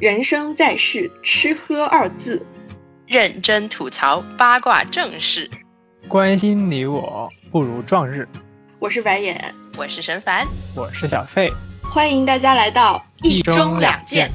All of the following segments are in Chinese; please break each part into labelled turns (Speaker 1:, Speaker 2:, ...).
Speaker 1: 人生在世，吃喝二字，
Speaker 2: 认真吐槽八卦正事，
Speaker 3: 关心你我不如撞日。
Speaker 1: 我是白眼，
Speaker 2: 我是神凡，
Speaker 3: 我是小费，
Speaker 1: 欢迎大家来到
Speaker 3: 一中两见。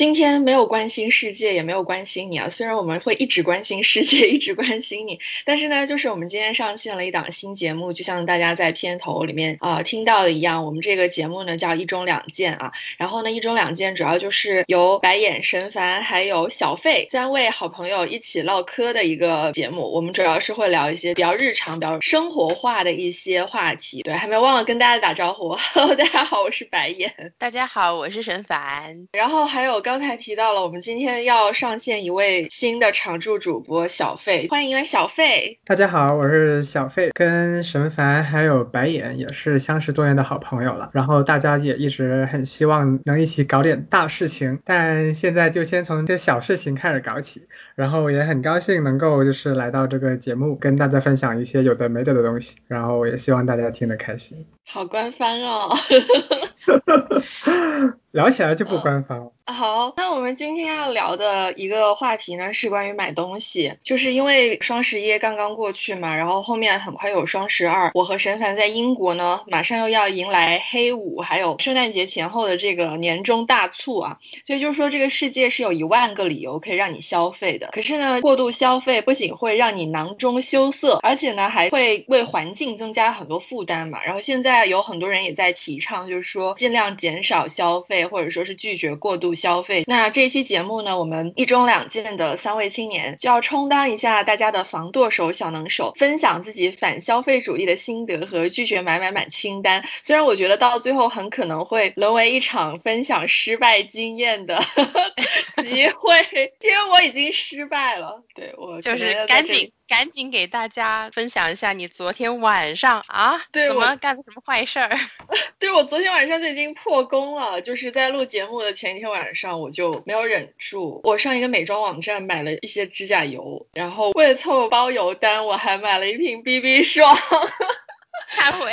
Speaker 1: 今天没有关心世界，也没有关心你啊。虽然我们会一直关心世界，一直关心你，但是呢，就是我们今天上线了一档新节目，就像大家在片头里面啊听到的一样，我们这个节目呢叫一中两见啊。然后呢，一中两见主要就是由白眼神凡还有小费三位好朋友一起唠嗑的一个节目。我们主要是会聊一些比较日常、比较生活化的一些话题。对，还没忘了跟大家打招呼，Hello，大家好，我是白眼。
Speaker 2: 大家好，我是神凡。
Speaker 1: 然后还有刚。刚才提到了，我们今天要上线一位新的常驻主播小费，欢迎小费。
Speaker 3: 大家好，我是小费，跟神凡还有白眼也是相识多年的好朋友了。然后大家也一直很希望能一起搞点大事情，但现在就先从这小事情开始搞起。然后也很高兴能够就是来到这个节目，跟大家分享一些有的没的的东西。然后也希望大家听得开心。
Speaker 1: 好官方哦。
Speaker 3: 聊起来就不官方。
Speaker 1: 好，那我们今天要聊的一个话题呢，是关于买东西。就是因为双十一刚刚过去嘛，然后后面很快有双十二。我和神凡在英国呢，马上又要迎来黑五，还有圣诞节前后的这个年终大促啊。所以就是说，这个世界是有一万个理由可以让你消费的。可是呢，过度消费不仅会让你囊中羞涩，而且呢，还会为环境增加很多负担嘛。然后现在有很多人也在提倡，就是说尽量减少消费。或者说是拒绝过度消费。那这期节目呢，我们一中两件的三位青年就要充当一下大家的防剁手小能手，分享自己反消费主义的心得和拒绝买买买清单。虽然我觉得到最后很可能会沦为一场分享失败经验的 机会，因为我已经失败了。对我
Speaker 2: 就是赶紧。赶紧给大家分享一下你昨天晚上啊，怎么干了什么坏事儿？
Speaker 1: 对我昨天晚上就已经破功了，就是在录节目的前一天晚上，我就没有忍住，我上一个美妆网站买了一些指甲油，然后为了凑包邮单，我还买了一瓶 BB 霜。
Speaker 2: 忏悔，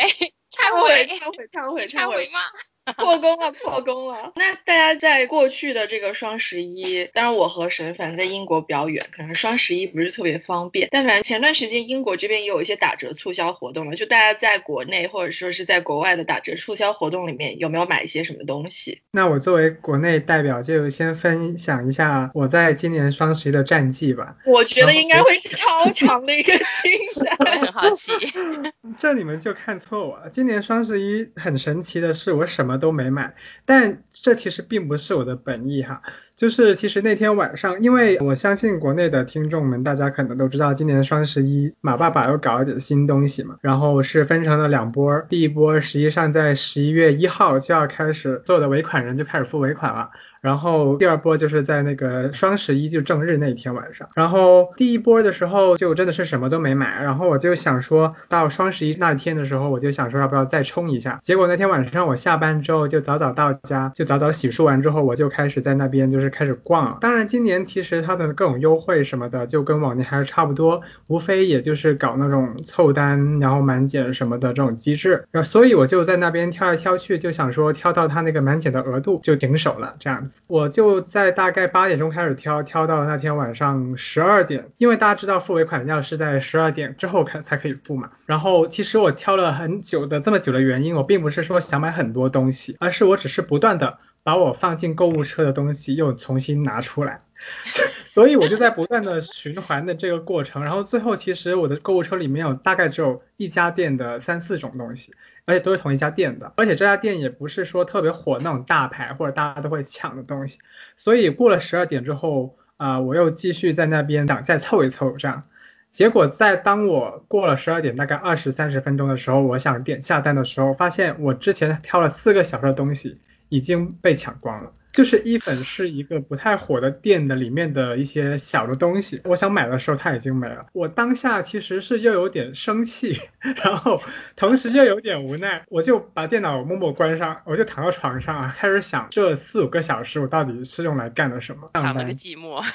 Speaker 1: 忏悔，忏悔，忏悔，忏悔
Speaker 2: 吗？
Speaker 1: 破功了，破功了。那大家在过去的这个双十一，当然我和沈凡在英国比较远，可能双十一不是特别方便。但反正前段时间英国这边也有一些打折促销活动了，就大家在国内或者说是在国外的打折促销活动里面，有没有买一些什么东西？
Speaker 3: 那我作为国内代表，就先分享一下我在今年双十一的战绩吧。
Speaker 1: 我觉得应该会是超长的一个清单，
Speaker 2: 很好奇。
Speaker 3: 这你们就看错我了。今年双十一很神奇的是，我什么。都没买，但这其实并不是我的本意哈。就是其实那天晚上，因为我相信国内的听众们，大家可能都知道，今年双十一马爸爸又搞了点新东西嘛。然后是分成了两波，第一波实际上在十一月一号就要开始，所有的尾款人就开始付尾款了。然后第二波就是在那个双十一就正日那天晚上，然后第一波的时候就真的是什么都没买，然后我就想说到双十一那天的时候，我就想说要不要再冲一下，结果那天晚上我下班之后就早早到家，就早早洗漱完之后，我就开始在那边就是开始逛。当然今年其实它的各种优惠什么的就跟往年还是差不多，无非也就是搞那种凑单然后满减什么的这种机制，然后所以我就在那边挑来挑去，就想说挑到它那个满减的额度就顶手了这样子。我就在大概八点钟开始挑，挑到了那天晚上十二点，因为大家知道付尾款要是在十二点之后开才可以付嘛。然后其实我挑了很久的这么久的原因，我并不是说想买很多东西，而是我只是不断的把我放进购物车的东西又重新拿出来，所以我就在不断的循环的这个过程，然后最后其实我的购物车里面有大概只有一家店的三四种东西。而且都是同一家店的，而且这家店也不是说特别火那种大牌或者大家都会抢的东西，所以过了十二点之后，啊，我又继续在那边想再凑一凑这样，结果在当我过了十二点大概二十三十分钟的时候，我想点下单的时候，发现我之前挑了四个小时的东西已经被抢光了。就是一粉是一个不太火的店的里面的一些小的东西，我想买的时候它已经没了。我当下其实是又有点生气，然后同时又有点无奈，我就把电脑默默关上，我就躺到床上啊，开始想这四五个小时我到底是用来干了什么？
Speaker 2: 躺了个寂寞。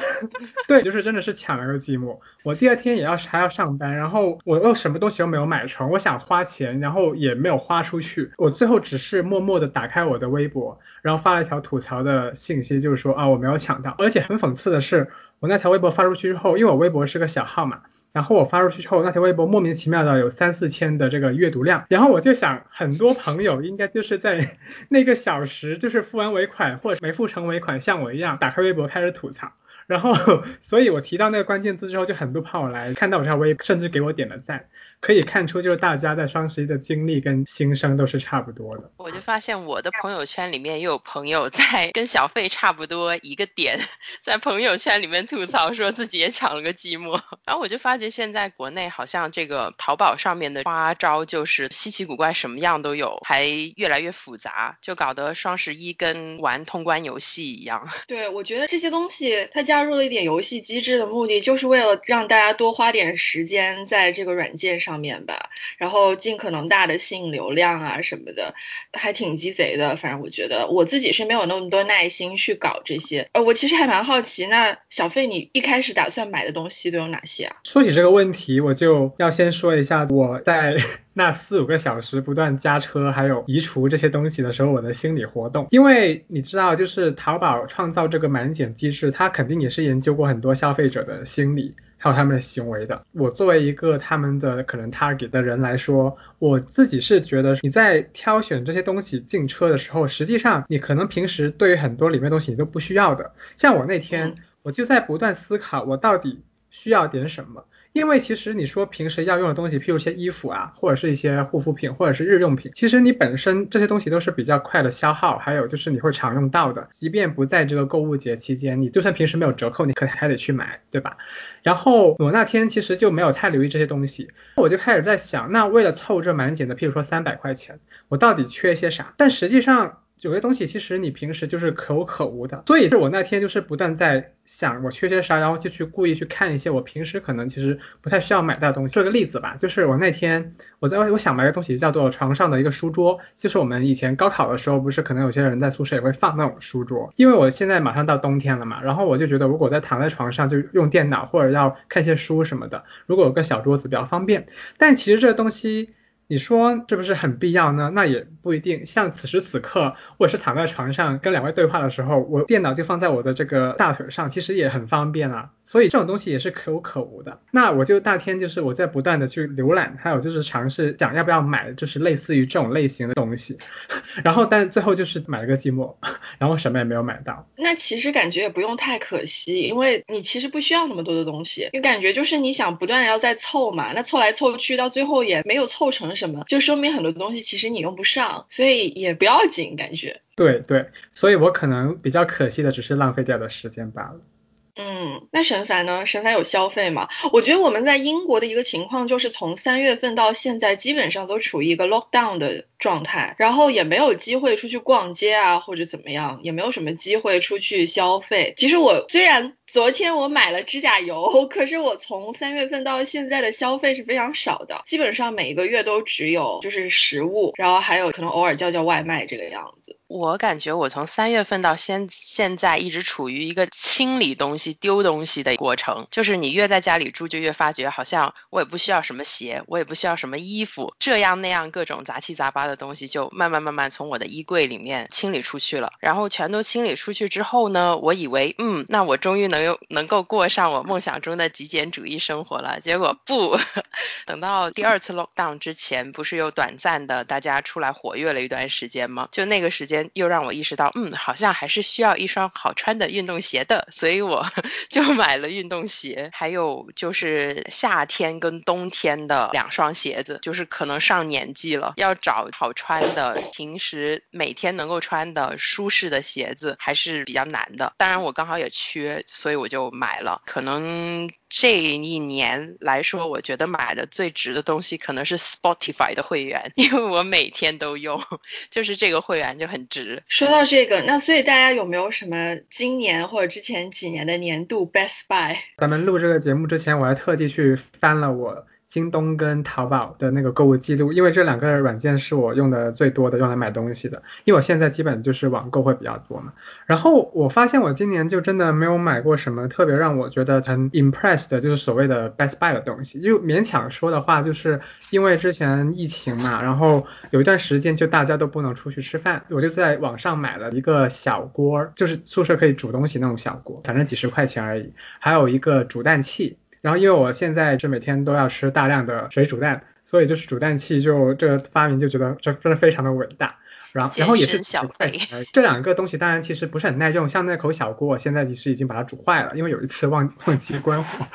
Speaker 3: 对，就是真的是抢了个寂寞。我第二天也要还要上班，然后我又什么东西都没有买成，我想花钱，然后也没有花出去。我最后只是默默的打开我的微博，然后发了一条吐槽的信息，就是说啊我没有抢到。而且很讽刺的是，我那条微博发出去之后，因为我微博是个小号嘛。然后我发出去之后，那条微博莫名其妙的有三四千的这个阅读量，然后我就想，很多朋友应该就是在那个小时，就是付完尾款或者没付成尾款，像我一样打开微博开始吐槽。然后，所以我提到那个关键字之后，就很多朋友来看到我这条微，甚至给我点了赞。可以看出，就是大家在双十一的经历跟心声都是差不多的。
Speaker 2: 我就发现我的朋友圈里面也有朋友在 跟小费差不多一个点，在朋友圈里面吐槽说自己也抢了个寂寞。然后我就发觉现在国内好像这个淘宝上面的花招就是稀奇古怪，什么样都有，还越来越复杂，就搞得双十一跟玩通关游戏一样。
Speaker 1: 对，我觉得这些东西它加入了一点游戏机制的目的，就是为了让大家多花点时间在这个软件上。上面吧，然后尽可能大的吸引流量啊什么的，还挺鸡贼的。反正我觉得我自己是没有那么多耐心去搞这些。呃，我其实还蛮好奇，那小费你一开始打算买的东西都有哪些啊？
Speaker 3: 说起这个问题，我就要先说一下我在 那四五个小时不断加车还有移除这些东西的时候，我的心理活动。因为你知道，就是淘宝创造这个满减机制，它肯定也是研究过很多消费者的心理。还有他们的行为的。我作为一个他们的可能 target 的人来说，我自己是觉得你在挑选这些东西进车的时候，实际上你可能平时对于很多里面东西你都不需要的。像我那天，我就在不断思考，我到底需要点什么。因为其实你说平时要用的东西，譬如一些衣服啊，或者是一些护肤品，或者是日用品，其实你本身这些东西都是比较快的消耗，还有就是你会常用到的，即便不在这个购物节期间，你就算平时没有折扣，你可能还得去买，对吧？然后我那天其实就没有太留意这些东西，我就开始在想，那为了凑这满减的，譬如说三百块钱，我到底缺一些啥？但实际上。有些东西其实你平时就是可有可无的，所以是我那天就是不断在想我缺些啥，然后就去故意去看一些我平时可能其实不太需要买到的东西。说个例子吧，就是我那天我在我想买个东西叫做床上的一个书桌，就是我们以前高考的时候不是可能有些人在宿舍也会放那种书桌，因为我现在马上到冬天了嘛，然后我就觉得如果在躺在床上就用电脑或者要看一些书什么的，如果有个小桌子比较方便，但其实这个东西。你说这不是很必要呢？那也不一定。像此时此刻，我是躺在床上跟两位对话的时候，我电脑就放在我的这个大腿上，其实也很方便啊。所以这种东西也是可有可无的。那我就那天就是我在不断的去浏览，还有就是尝试想要不要买，就是类似于这种类型的东西。然后，但最后就是买了个寂寞，然后什么也没有买到。
Speaker 1: 那其实感觉也不用太可惜，因为你其实不需要那么多的东西，就感觉就是你想不断要再凑嘛，那凑来凑去，到最后也没有凑成什么，就说明很多东西其实你用不上，所以也不要紧，感觉。
Speaker 3: 对对，所以我可能比较可惜的只是浪费掉的时间罢了。
Speaker 1: 嗯，那神凡呢？神凡有消费吗？我觉得我们在英国的一个情况就是从三月份到现在，基本上都处于一个 lockdown 的状态，然后也没有机会出去逛街啊，或者怎么样，也没有什么机会出去消费。其实我虽然昨天我买了指甲油，可是我从三月份到现在的消费是非常少的，基本上每一个月都只有就是食物，然后还有可能偶尔叫叫外卖这个样子。
Speaker 2: 我感觉我从三月份到现现在一直处于一个清理东西、丢东西的过程。就是你越在家里住，就越发觉好像我也不需要什么鞋，我也不需要什么衣服，这样那样各种杂七杂八的东西就慢慢慢慢从我的衣柜里面清理出去了。然后全都清理出去之后呢，我以为嗯，那我终于能有能够过上我梦想中的极简主义生活了。结果不，等到第二次 lockdown 之前，不是又短暂的大家出来活跃了一段时间吗？就那个时间。又让我意识到，嗯，好像还是需要一双好穿的运动鞋的，所以我 就买了运动鞋，还有就是夏天跟冬天的两双鞋子，就是可能上年纪了，要找好穿的，平时每天能够穿的舒适的鞋子还是比较难的。当然我刚好也缺，所以我就买了。可能这一年来说，我觉得买的最值的东西可能是 Spotify 的会员，因为我每天都用，就是这个会员就很值。
Speaker 1: 说到这个，那所以大家有没有什么今年或者之前几年的年度 best buy？
Speaker 3: 咱们录这个节目之前，我还特地去翻了我京东跟淘宝的那个购物记录，因为这两个软件是我用的最多的，用来买东西的。因为我现在基本就是网购会比较多嘛。然后我发现我今年就真的没有买过什么特别让我觉得很 impressed 的，就是所谓的 best buy 的东西。就勉强说的话，就是因为之前疫情嘛，然后有一段时间就大家都不能出去吃饭，我就在网上买了一个小锅，就是宿舍可以煮东西那种小锅，反正几十块钱而已。还有一个煮蛋器。然后因为我现在是每天都要吃大量的水煮蛋，所以就是煮蛋器就这个发明就觉得这真的非常的伟大。然后然后也是
Speaker 2: 小费，
Speaker 3: 这两个东西当然其实不是很耐用，像那口小锅，我现在其实已经把它煮坏了，因为有一次忘 忘记关火，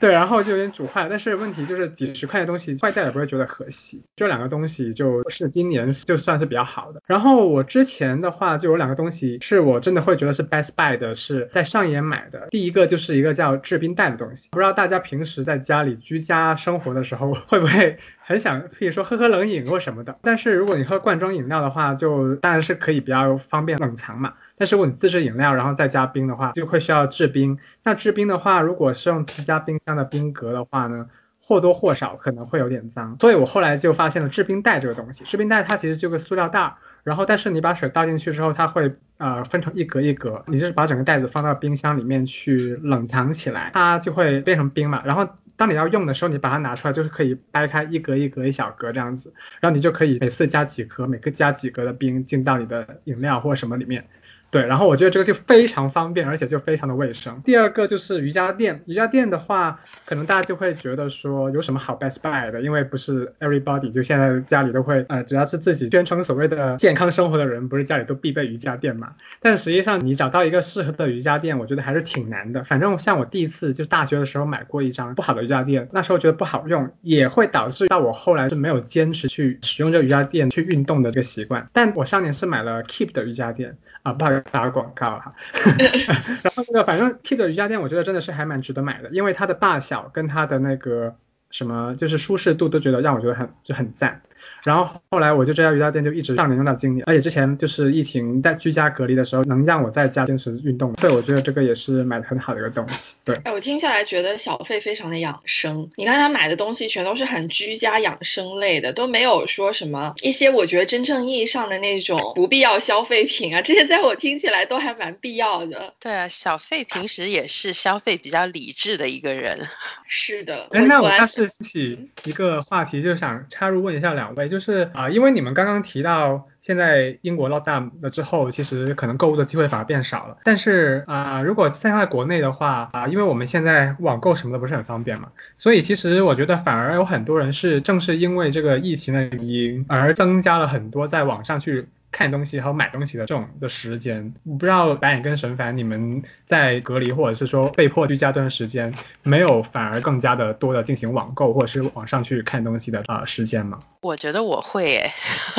Speaker 3: 对，然后就有点煮坏了。但是问题就是几十块的东西坏掉也不会觉得可惜，这两个东西就是今年就算是比较好的。然后我之前的话就有两个东西是我真的会觉得是 best buy 的，是在上野买的。第一个就是一个叫制冰袋的东西，不知道大家平时在家里居家生活的时候会不会？很想可以说喝喝冷饮或什么的，但是如果你喝罐装饮料的的话，就当然是可以比较方便冷藏嘛。但是如果你自制饮料然后再加冰的话，就会需要制冰。那制冰的话，如果是用自家冰箱的冰格的话呢，或多或少可能会有点脏。所以我后来就发现了制冰袋这个东西。制冰袋它其实就个塑料袋，然后但是你把水倒进去之后，它会呃分成一格一格，你就是把整个袋子放到冰箱里面去冷藏起来，它就会变成冰嘛。然后当你要用的时候，你把它拿出来，就是可以掰开一格一格一小格这样子，然后你就可以每次加几颗，每个加几格的冰进到你的饮料或什么里面。对，然后我觉得这个就非常方便，而且就非常的卫生。第二个就是瑜伽垫，瑜伽垫的话，可能大家就会觉得说有什么好 best buy 的，因为不是 everybody 就现在家里都会，呃，只要是自己宣称所谓的健康生活的人，不是家里都必备瑜伽垫嘛。但实际上你找到一个适合的瑜伽垫，我觉得还是挺难的。反正像我第一次就大学的时候买过一张不好的瑜伽垫，那时候觉得不好用，也会导致到我后来是没有坚持去使用这个瑜伽垫去运动的这个习惯。但我上年是买了 Keep 的瑜伽垫。啊，不好打广告哈。然后那个，反正 Keep 瑜伽垫，我觉得真的是还蛮值得买的，因为它的大小跟它的那个什么，就是舒适度都觉得让我觉得很就很赞。然后后来我就这家瑜伽垫就一直上年用到今年，而且之前就是疫情在居家隔离的时候，能让我在家坚持运动，所以我觉得这个也是买的很好的一个东西。对，
Speaker 1: 哎，我听下来觉得小费非常的养生。你看他买的东西全都是很居家养生类的，都没有说什么一些我觉得真正意义上的那种不必要消费品啊，这些在我听起来都还蛮必要的。
Speaker 2: 对啊，小费平时也是消费比较理智的一个人。
Speaker 1: 是的。
Speaker 3: 哎，那我倒是起一个话题，就想插入问一下两位，就就是啊，因为你们刚刚提到现在英国 lock down 了之后，其实可能购物的机会反而变少了。但是啊，如果现在国内的话啊，因为我们现在网购什么的不是很方便嘛，所以其实我觉得反而有很多人是正是因为这个疫情的原因而增加了很多在网上去。看东西和买东西的这种的时间，我不知道白眼跟神凡，你们在隔离或者是说被迫居家这段时间，没有反而更加的多的进行网购或者是网上去看东西的啊时间吗？
Speaker 2: 我觉得我会诶，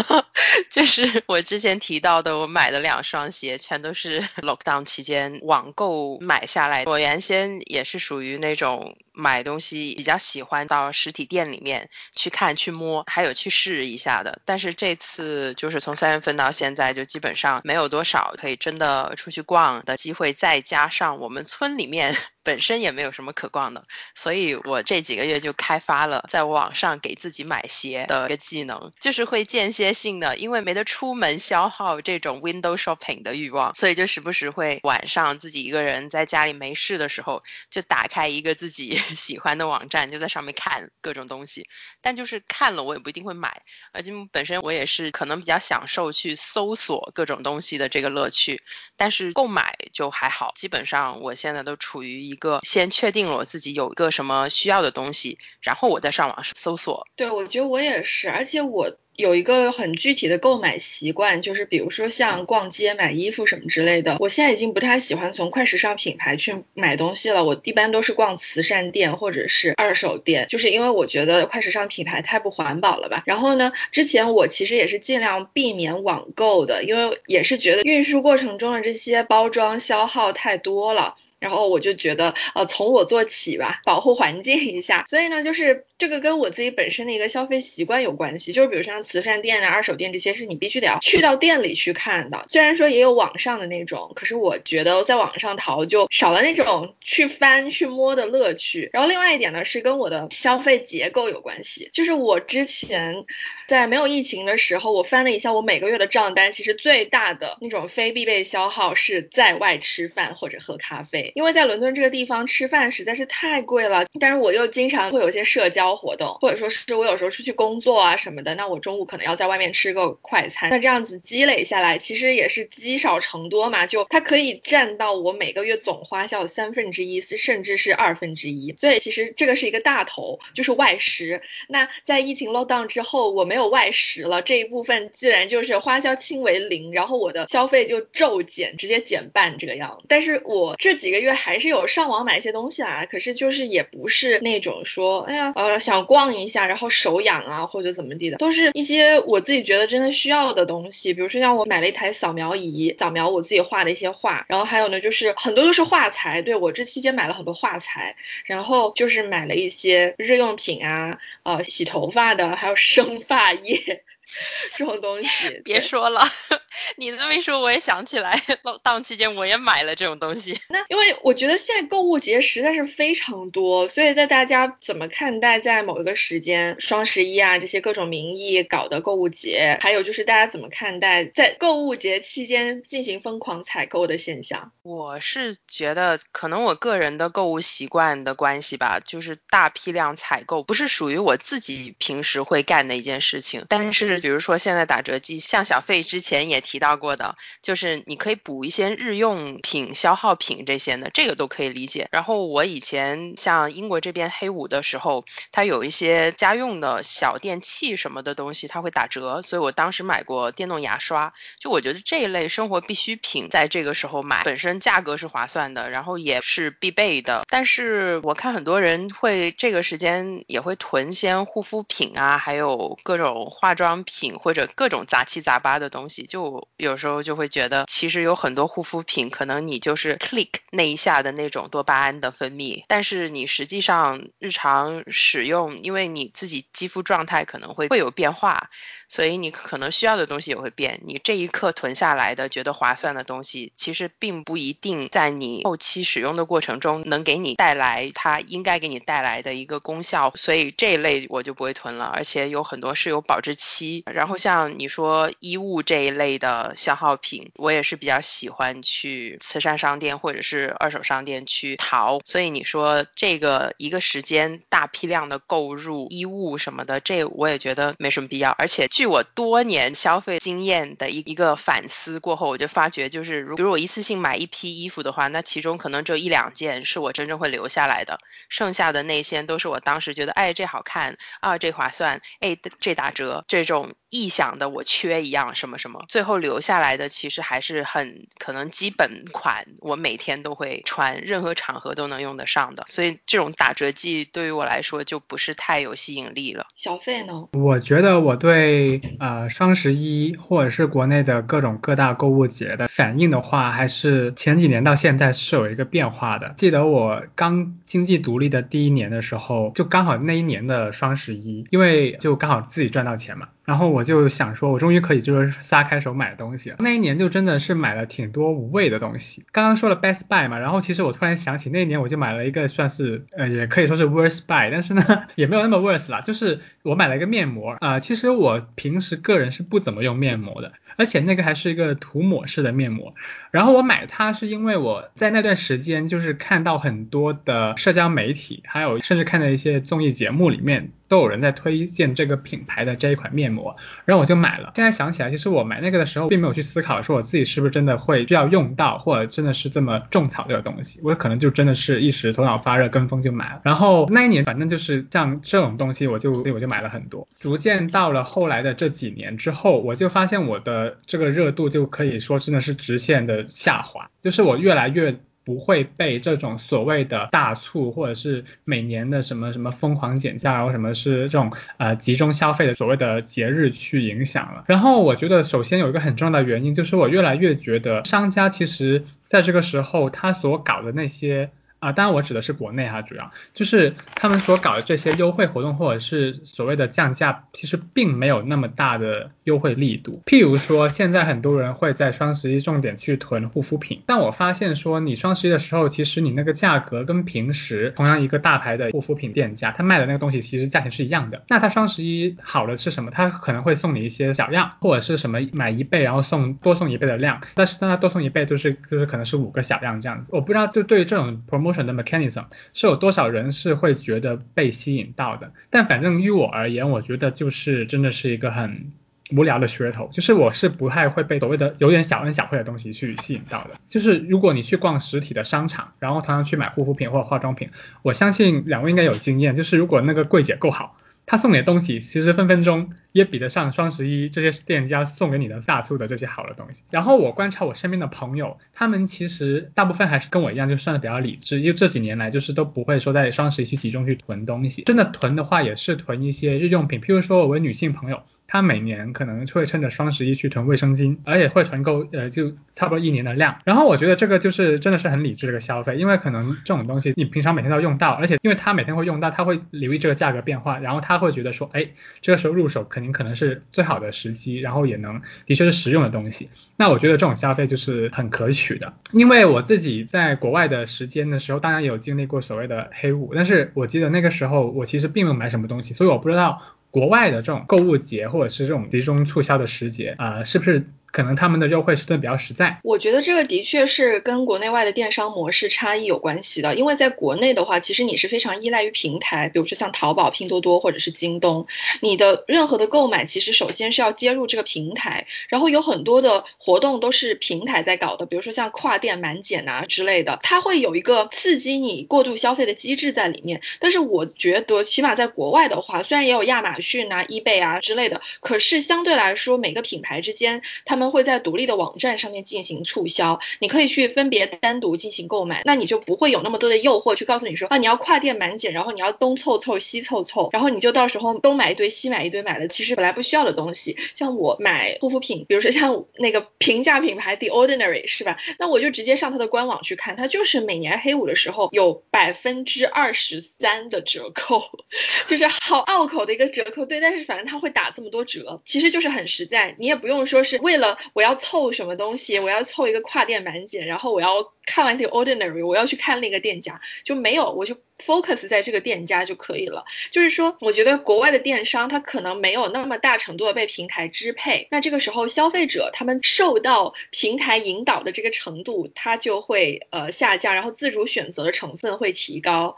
Speaker 2: 就是我之前提到的，我买的两双鞋全都是 lockdown 期间网购买下来。我原先也是属于那种买东西比较喜欢到实体店里面去看去摸，还有去试一下的。但是这次就是从三月份。到现在就基本上没有多少可以真的出去逛的机会，再加上我们村里面。本身也没有什么可逛的，所以我这几个月就开发了在网上给自己买鞋的一个技能，就是会间歇性的，因为没得出门消耗这种 window shopping 的欲望，所以就时不时会晚上自己一个人在家里没事的时候，就打开一个自己 喜欢的网站，就在上面看各种东西。但就是看了我也不一定会买，而且本身我也是可能比较享受去搜索各种东西的这个乐趣，但是购买就还好，基本上我现在都处于一。个先确定了我自己有一个什么需要的东西，然后我再上网搜索。
Speaker 1: 对，我觉得我也是，而且我有一个很具体的购买习惯，就是比如说像逛街买衣服什么之类的，我现在已经不太喜欢从快时尚品牌去买东西了，我一般都是逛慈善店或者是二手店，就是因为我觉得快时尚品牌太不环保了吧。然后呢，之前我其实也是尽量避免网购的，因为也是觉得运输过程中的这些包装消耗太多了。然后我就觉得，呃，从我做起吧，保护环境一下。所以呢，就是这个跟我自己本身的一个消费习惯有关系。就是比如像慈善店啊、二手店这些，是你必须得要去到店里去看的。虽然说也有网上的那种，可是我觉得在网上淘就少了那种去翻去摸的乐趣。然后另外一点呢，是跟我的消费结构有关系。就是我之前在没有疫情的时候，我翻了一下我每个月的账单，其实最大的那种非必备消耗是在外吃饭或者喝咖啡。因为在伦敦这个地方吃饭实在是太贵了，但是我又经常会有一些社交活动，或者说是我有时候出去工作啊什么的，那我中午可能要在外面吃个快餐，那这样子积累下来，其实也是积少成多嘛，就它可以占到我每个月总花销的三分之一，甚至是二分之一，所以其实这个是一个大头，就是外食。那在疫情 lock down 之后，我没有有外食了，这一部分自然就是花销轻为零，然后我的消费就骤减，直接减半这个样。但是我这几个。月还是有上网买一些东西啊，可是就是也不是那种说，哎呀，呃，想逛一下，然后手痒啊或者怎么地的，都是一些我自己觉得真的需要的东西。比如说像我买了一台扫描仪，扫描我自己画的一些画，然后还有呢就是很多都是画材，对我这期间买了很多画材，然后就是买了一些日用品啊，呃，洗头发的，还有生发液。这种东西
Speaker 2: 别说了，你这么一说，我也想起来，档期间我也买了这种东西。
Speaker 1: 那因为我觉得现在购物节实在是非常多，所以在大家怎么看待在某一个时间，双十一啊这些各种名义搞的购物节，还有就是大家怎么看待在购物节期间进行疯狂采购的现象？
Speaker 2: 我是觉得可能我个人的购物习惯的关系吧，就是大批量采购不是属于我自己平时会干的一件事情，但是。比如说现在打折季，像小费之前也提到过的，就是你可以补一些日用品、消耗品这些的，这个都可以理解。然后我以前像英国这边黑五的时候，它有一些家用的小电器什么的东西，它会打折，所以我当时买过电动牙刷。就我觉得这一类生活必需品在这个时候买，本身价格是划算的，然后也是必备的。但是我看很多人会这个时间也会囤些护肤品啊，还有各种化妆。品或者各种杂七杂八的东西，就有时候就会觉得，其实有很多护肤品，可能你就是 click 那一下的那种多巴胺的分泌，但是你实际上日常使用，因为你自己肌肤状态可能会会有变化。所以你可能需要的东西也会变，你这一刻囤下来的觉得划算的东西，其实并不一定在你后期使用的过程中能给你带来它应该给你带来的一个功效，所以这一类我就不会囤了，而且有很多是有保质期。然后像你说衣物这一类的消耗品，我也是比较喜欢去慈善商店或者是二手商店去淘。所以你说这个一个时间大批量的购入衣物什么的，这我也觉得没什么必要，而且。据我多年消费经验的一一个反思过后，我就发觉，就是如比如我一次性买一批衣服的话，那其中可能只有一两件是我真正会留下来的，剩下的那些都是我当时觉得，哎，这好看啊，这划算，哎，这打折，这种。臆想的我缺一样什么什么，最后留下来的其实还是很可能基本款，我每天都会穿，任何场合都能用得上的。所以这种打折季对于我来说就不是太有吸引力了。
Speaker 1: 小费呢？
Speaker 3: 我觉得我对呃双十一或者是国内的各种各大购物节的反应的话，还是前几年到现在是有一个变化的。记得我刚经济独立的第一年的时候，就刚好那一年的双十一，因为就刚好自己赚到钱嘛。然后我就想说，我终于可以就是撒开手买东西了。那一年就真的是买了挺多无谓的东西。刚刚说了 best buy 嘛，然后其实我突然想起那一年我就买了一个算是呃也可以说是 worst buy，但是呢 也没有那么 worst 啦，就是我买了一个面膜啊。其实我平时个人是不怎么用面膜的，而且那个还是一个涂抹式的面膜。然后我买它是因为我在那段时间就是看到很多的社交媒体，还有甚至看到一些综艺节目里面。都有人在推荐这个品牌的这一款面膜，然后我就买了。现在想起来，其实我买那个的时候，并没有去思考说我自己是不是真的会需要用到，或者真的是这么种草这个东西。我可能就真的是一时头脑发热，跟风就买了。然后那一年，反正就是像这种东西，我就我就买了很多。逐渐到了后来的这几年之后，我就发现我的这个热度就可以说真的是直线的下滑，就是我越来越。不会被这种所谓的大促或者是每年的什么什么疯狂减价，然后什么是这种呃集中消费的所谓的节日去影响了。然后我觉得首先有一个很重要的原因就是我越来越觉得商家其实在这个时候他所搞的那些。啊，当然我指的是国内哈，主要就是他们所搞的这些优惠活动或者是所谓的降价，其实并没有那么大的优惠力度。譬如说，现在很多人会在双十一重点去囤护肤品，但我发现说，你双十一的时候，其实你那个价格跟平时同样一个大牌的护肤品店家，他卖的那个东西其实价钱是一样的。那他双十一好的是什么？他可能会送你一些小样，或者是什么买一倍然后送多送一倍的量，但是当他多送一倍就是就是可能是五个小样这样子。我不知道就对于这种 promo。Motion 的 mechanism 是有多少人是会觉得被吸引到的？但反正于我而言，我觉得就是真的是一个很无聊的噱头，就是我是不太会被所谓的有点小恩小惠的东西去吸引到的。就是如果你去逛实体的商场，然后同样去买护肤品或者化妆品，我相信两位应该有经验，就是如果那个柜姐够好。他送你的东西，其实分分钟也比得上双十一这些店家送给你的大促的这些好的东西。然后我观察我身边的朋友，他们其实大部分还是跟我一样，就算的比较理智，因为这几年来就是都不会说在双十一去集中去囤东西。真的囤的话，也是囤一些日用品，譬如说我为女性朋友。他每年可能会趁着双十一去囤卫生巾，而且会囤够呃就差不多一年的量。然后我觉得这个就是真的是很理智的一个消费，因为可能这种东西你平常每天都要用到，而且因为他每天会用到，他会留意这个价格变化，然后他会觉得说，哎，这个时候入手肯定可能是最好的时机，然后也能的确是实用的东西。那我觉得这种消费就是很可取的。因为我自己在国外的时间的时候，当然有经历过所谓的黑五，但是我记得那个时候我其实并没有买什么东西，所以我不知道。国外的这种购物节或者是这种集中促销的时节，啊，是不是？可能他们的优惠是的比较实在，
Speaker 1: 我觉得这个的确是跟国内外的电商模式差异有关系的。因为在国内的话，其实你是非常依赖于平台，比如说像淘宝、拼多多或者是京东，你的任何的购买其实首先是要接入这个平台，然后有很多的活动都是平台在搞的，比如说像跨店满减啊之类的，它会有一个刺激你过度消费的机制在里面。但是我觉得，起码在国外的话，虽然也有亚马逊啊、eBay 啊之类的，可是相对来说，每个品牌之间它他们会在独立的网站上面进行促销，你可以去分别单独进行购买，那你就不会有那么多的诱惑去告诉你说啊，你要跨店满减，然后你要东凑凑西凑凑，然后你就到时候东买一堆西买一堆，买了其实本来不需要的东西。像我买护肤品，比如说像那个平价品牌 The Ordinary 是吧？那我就直接上它的官网去看，它就是每年黑五的时候有百分之二十三的折扣，就是好拗口的一个折扣。对，但是反正它会打这么多折，其实就是很实在，你也不用说是为了。我要凑什么东西？我要凑一个跨店满减，然后我要看完这个 ordinary，我要去看那个店家，就没有，我就。Focus 在这个店家就可以了。就是说，我觉得国外的电商它可能没有那么大程度的被平台支配，那这个时候消费者他们受到平台引导的这个程度，它就会呃下降，然后自主选择的成分会提高。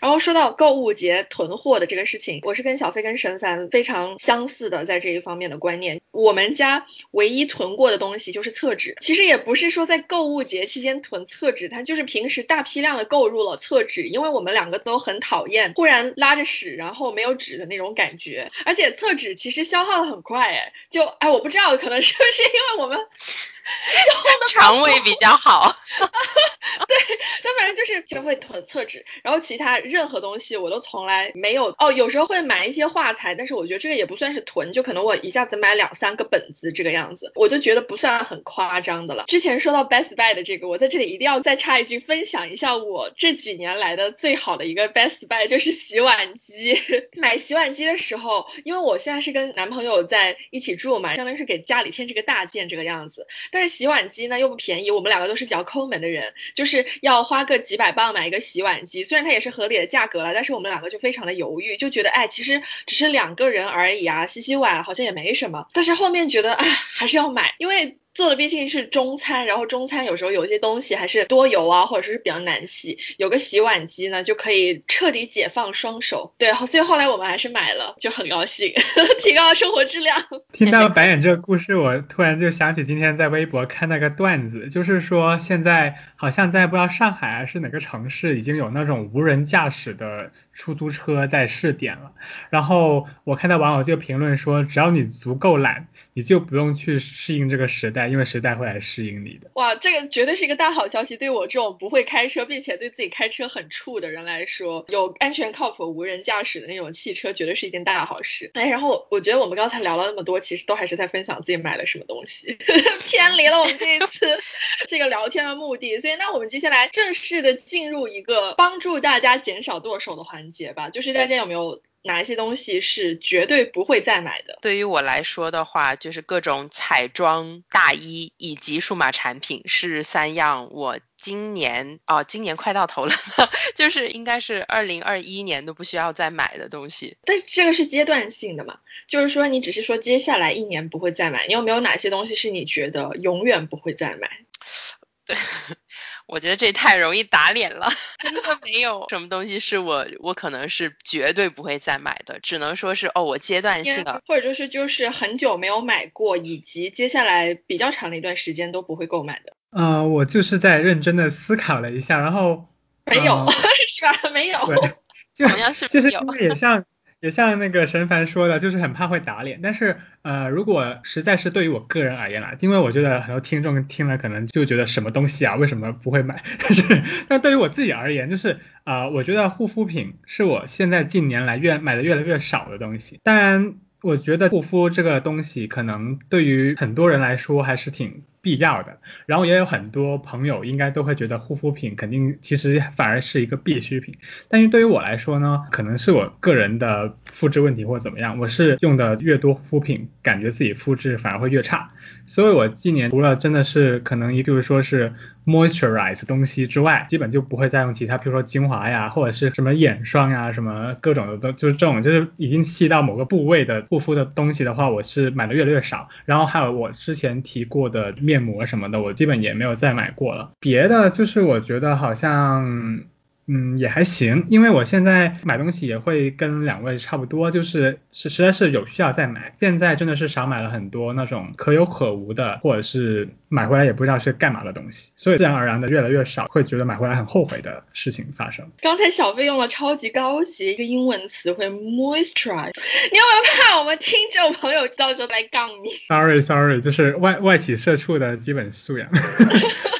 Speaker 1: 然后说到购物节囤货的这个事情，我是跟小飞跟沈凡非常相似的在这一方面的观念。我们家唯一囤过的东西就是厕纸，其实也不是说在购物节期间囤厕纸，它就是平时大批量的购入了厕纸，因为我们俩。两个都很讨厌忽然拉着屎然后没有纸的那种感觉，而且厕纸其实消耗的很快哎，就哎我不知道可能是不是因为我们。
Speaker 2: 肠胃比较好，
Speaker 1: 对，但反正就是就会囤厕纸，然后其他任何东西我都从来没有哦，有时候会买一些画材，但是我觉得这个也不算是囤，就可能我一下子买两三个本子这个样子，我就觉得不算很夸张的了。之前说到 Best Buy 的这个，我在这里一定要再插一句，分享一下我这几年来的最好的一个 Best Buy 就是洗碗机。买洗碗机的时候，因为我现在是跟男朋友在一起住嘛，相当于是给家里添这个大件这个样子。但是洗碗机呢又不便宜，我们两个都是比较抠门的人，就是要花个几百磅买一个洗碗机，虽然它也是合理的价格了，但是我们两个就非常的犹豫，就觉得哎，其实只是两个人而已啊，洗洗碗好像也没什么，但是后面觉得啊，还是要买，因为。做的毕竟是中餐，然后中餐有时候有些东西还是多油啊，或者说是比较难洗，有个洗碗机呢就可以彻底解放双手。对，所以后来我们还是买了，就很高兴，提高了生活质量。
Speaker 3: 听到白眼这个故事，我突然就想起今天在微博看那个段子，就是说现在好像在不知道上海还是哪个城市已经有那种无人驾驶的出租车在试点了。然后我看到网友就评论说，只要你足够懒，你就不用去适应这个时代，因为时代会来适应你的。
Speaker 1: 哇，这个绝对是一个大好消息，对我这种不会开车并且对自己开车很怵的人来说，有安全靠谱无人驾驶的那种汽车，绝对是一件大好事。哎，然后我觉得我们刚才聊了那么多，其实都还是在分享自己买了什么东西，偏离了我们这一次 这个聊天的目的。所以，那我们接下来正式的进入一个帮助大家减少剁手的环节吧。就是大家有没有哪一些东西是绝对不会再买的？
Speaker 2: 对于我来说的话，就是各种彩妆、大衣以及数码产品是三样我今年哦，今年快到头了，就是应该是二零二一年都不需要再买的东西。
Speaker 1: 但这个是阶段性的嘛？就是说你只是说接下来一年不会再买，你有没有哪些东西是你觉得永远不会再买？
Speaker 2: 对，我觉得这太容易打脸了，真的没有什么东西是我我可能是绝对不会再买的，只能说是哦，我阶段性的，
Speaker 1: 或者就是就是很久没有买过，以及接下来比较长的一段时间都不会购买的。
Speaker 3: 呃，我就是在认真的思考了一下，然后
Speaker 1: 没有 是吧？没有，
Speaker 3: 对，就
Speaker 2: 好像是
Speaker 3: 就是因为也像。也像那个神凡说的，就是很怕会打脸。但是，呃，如果实在是对于我个人而言啦，因为我觉得很多听众听了可能就觉得什么东西啊，为什么不会买？但 是，那对于我自己而言，就是啊，我觉得护肤品是我现在近年来越买的越来越少的东西。当然，我觉得护肤这个东西可能对于很多人来说还是挺。必要的，然后也有很多朋友应该都会觉得护肤品肯定其实反而是一个必需品，但是对于我来说呢，可能是我个人的肤质问题或怎么样，我是用的越多护肤品，感觉自己肤质反而会越差，所以我今年除了真的是可能，比如说是 moisturize 东西之外，基本就不会再用其他，比如说精华呀，或者是什么眼霜呀，什么各种的都就是这种就是已经细到某个部位的护肤的东西的话，我是买的越来越少，然后还有我之前提过的。面膜什么的，我基本也没有再买过了。别的就是我觉得好像。嗯，也还行，因为我现在买东西也会跟两位差不多，就是是实在是有需要再买。现在真的是少买了很多那种可有可无的，或者是买回来也不知道是干嘛的东西，所以自然而然的越来越少会觉得买回来很后悔的事情发生。
Speaker 1: 刚才小贝用了超级高级一个英文词汇 moisturize，你有没有怕我们听众朋友到时候来杠你
Speaker 3: ？Sorry Sorry，就是外外企社畜的基本素养。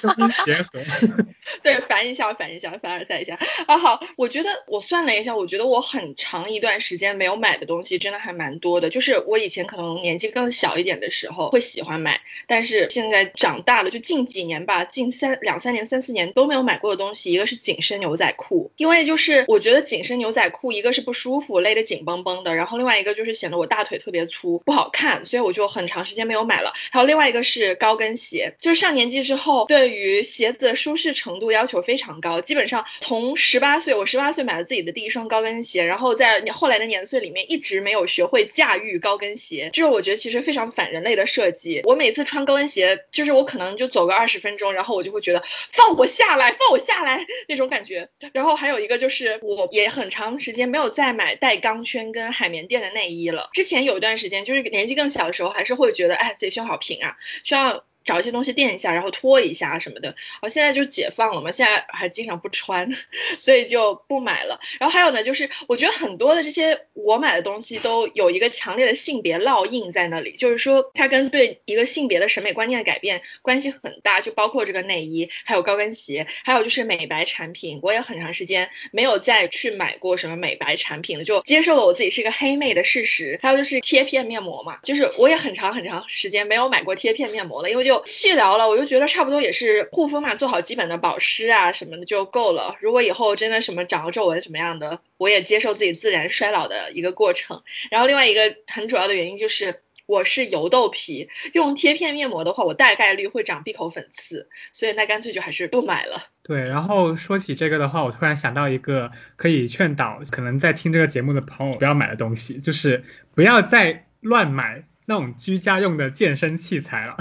Speaker 3: 结合。
Speaker 1: 对，烦一下，烦一下，凡尔赛一下啊！好，我觉得我算了一下，我觉得我很长一段时间没有买的东西，真的还蛮多的。就是我以前可能年纪更小一点的时候会喜欢买，但是现在长大了，就近几年吧，近三两三年、三四年都没有买过的东西，一个是紧身牛仔裤，因为就是我觉得紧身牛仔裤一个是不舒服，勒得紧绷绷的，然后另外一个就是显得我大腿特别粗，不好看，所以我就很长时间没有买了。还有另外一个是高跟鞋，就是上年纪之后，对于鞋子的舒适程度。要求非常高，基本上从从十八岁，我十八岁买了自己的第一双高跟鞋，然后在后来的年岁里面一直没有学会驾驭高跟鞋，这是我觉得其实非常反人类的设计。我每次穿高跟鞋，就是我可能就走个二十分钟，然后我就会觉得放我下来，放我下来那种感觉。然后还有一个就是我也很长时间没有再买带钢圈跟海绵垫的内衣了。之前有一段时间，就是年纪更小的时候，还是会觉得哎自己胸好平啊，需要。找一些东西垫一下，然后拖一下什么的。我现在就解放了嘛，现在还经常不穿，所以就不买了。然后还有呢，就是我觉得很多的这些我买的东西都有一个强烈的性别烙印在那里，就是说它跟对一个性别的审美观念的改变关系很大。就包括这个内衣，还有高跟鞋，还有就是美白产品。我也很长时间没有再去买过什么美白产品了，就接受了我自己是一个黑妹的事实。还有就是贴片面膜嘛，就是我也很长很长时间没有买过贴片面膜了，因为就。就细聊了，我就觉得差不多也是护肤嘛，做好基本的保湿啊什么的就够了。如果以后真的什么长了皱纹什么样的，我也接受自己自然衰老的一个过程。然后另外一个很主要的原因就是我是油痘皮，用贴片面膜的话，我大概率会长闭口粉刺，所以那干脆就还是不买了。
Speaker 3: 对，然后说起这个的话，我突然想到一个可以劝导可能在听这个节目的朋友不要买的东西，就是不要再乱买。那种居家用的健身器材了，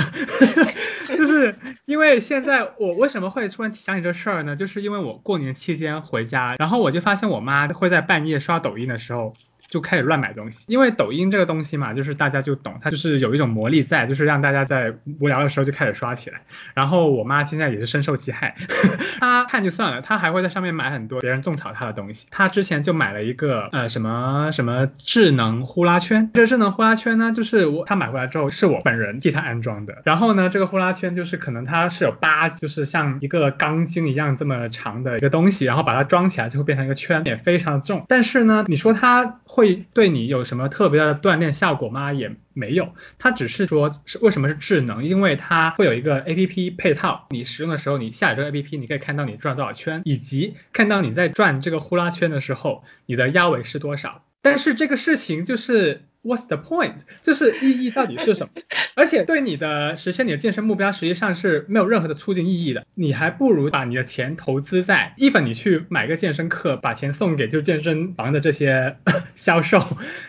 Speaker 3: 就是因为现在我为什么会突然想起这事儿呢？就是因为我过年期间回家，然后我就发现我妈会在半夜刷抖音的时候。就开始乱买东西，因为抖音这个东西嘛，就是大家就懂，它就是有一种魔力在，就是让大家在无聊的时候就开始刷起来。然后我妈现在也是深受其害，他看就算了，他还会在上面买很多别人种草他的东西。他之前就买了一个呃什么什么智能呼啦圈，这个智能呼啦圈呢，就是我他买回来之后是我本人替他安装的。然后呢，这个呼啦圈就是可能它是有八，就是像一个钢筋一样这么长的一个东西，然后把它装起来就会变成一个圈，也非常重。但是呢，你说它会对你有什么特别的锻炼效果吗？也没有，它只是说是为什么是智能，因为它会有一个 A P P 配套，你使用的时候你下载这个 A P P，你可以看到你转多少圈，以及看到你在转这个呼啦圈的时候，你的压尾是多少。但是这个事情就是 What's the point？就是意义到底是什么？而且对你的实现你的健身目标，实际上是没有任何的促进意义的。你还不如把你的钱投资在，even 你去买个健身课，把钱送给就健身房的这些 销售，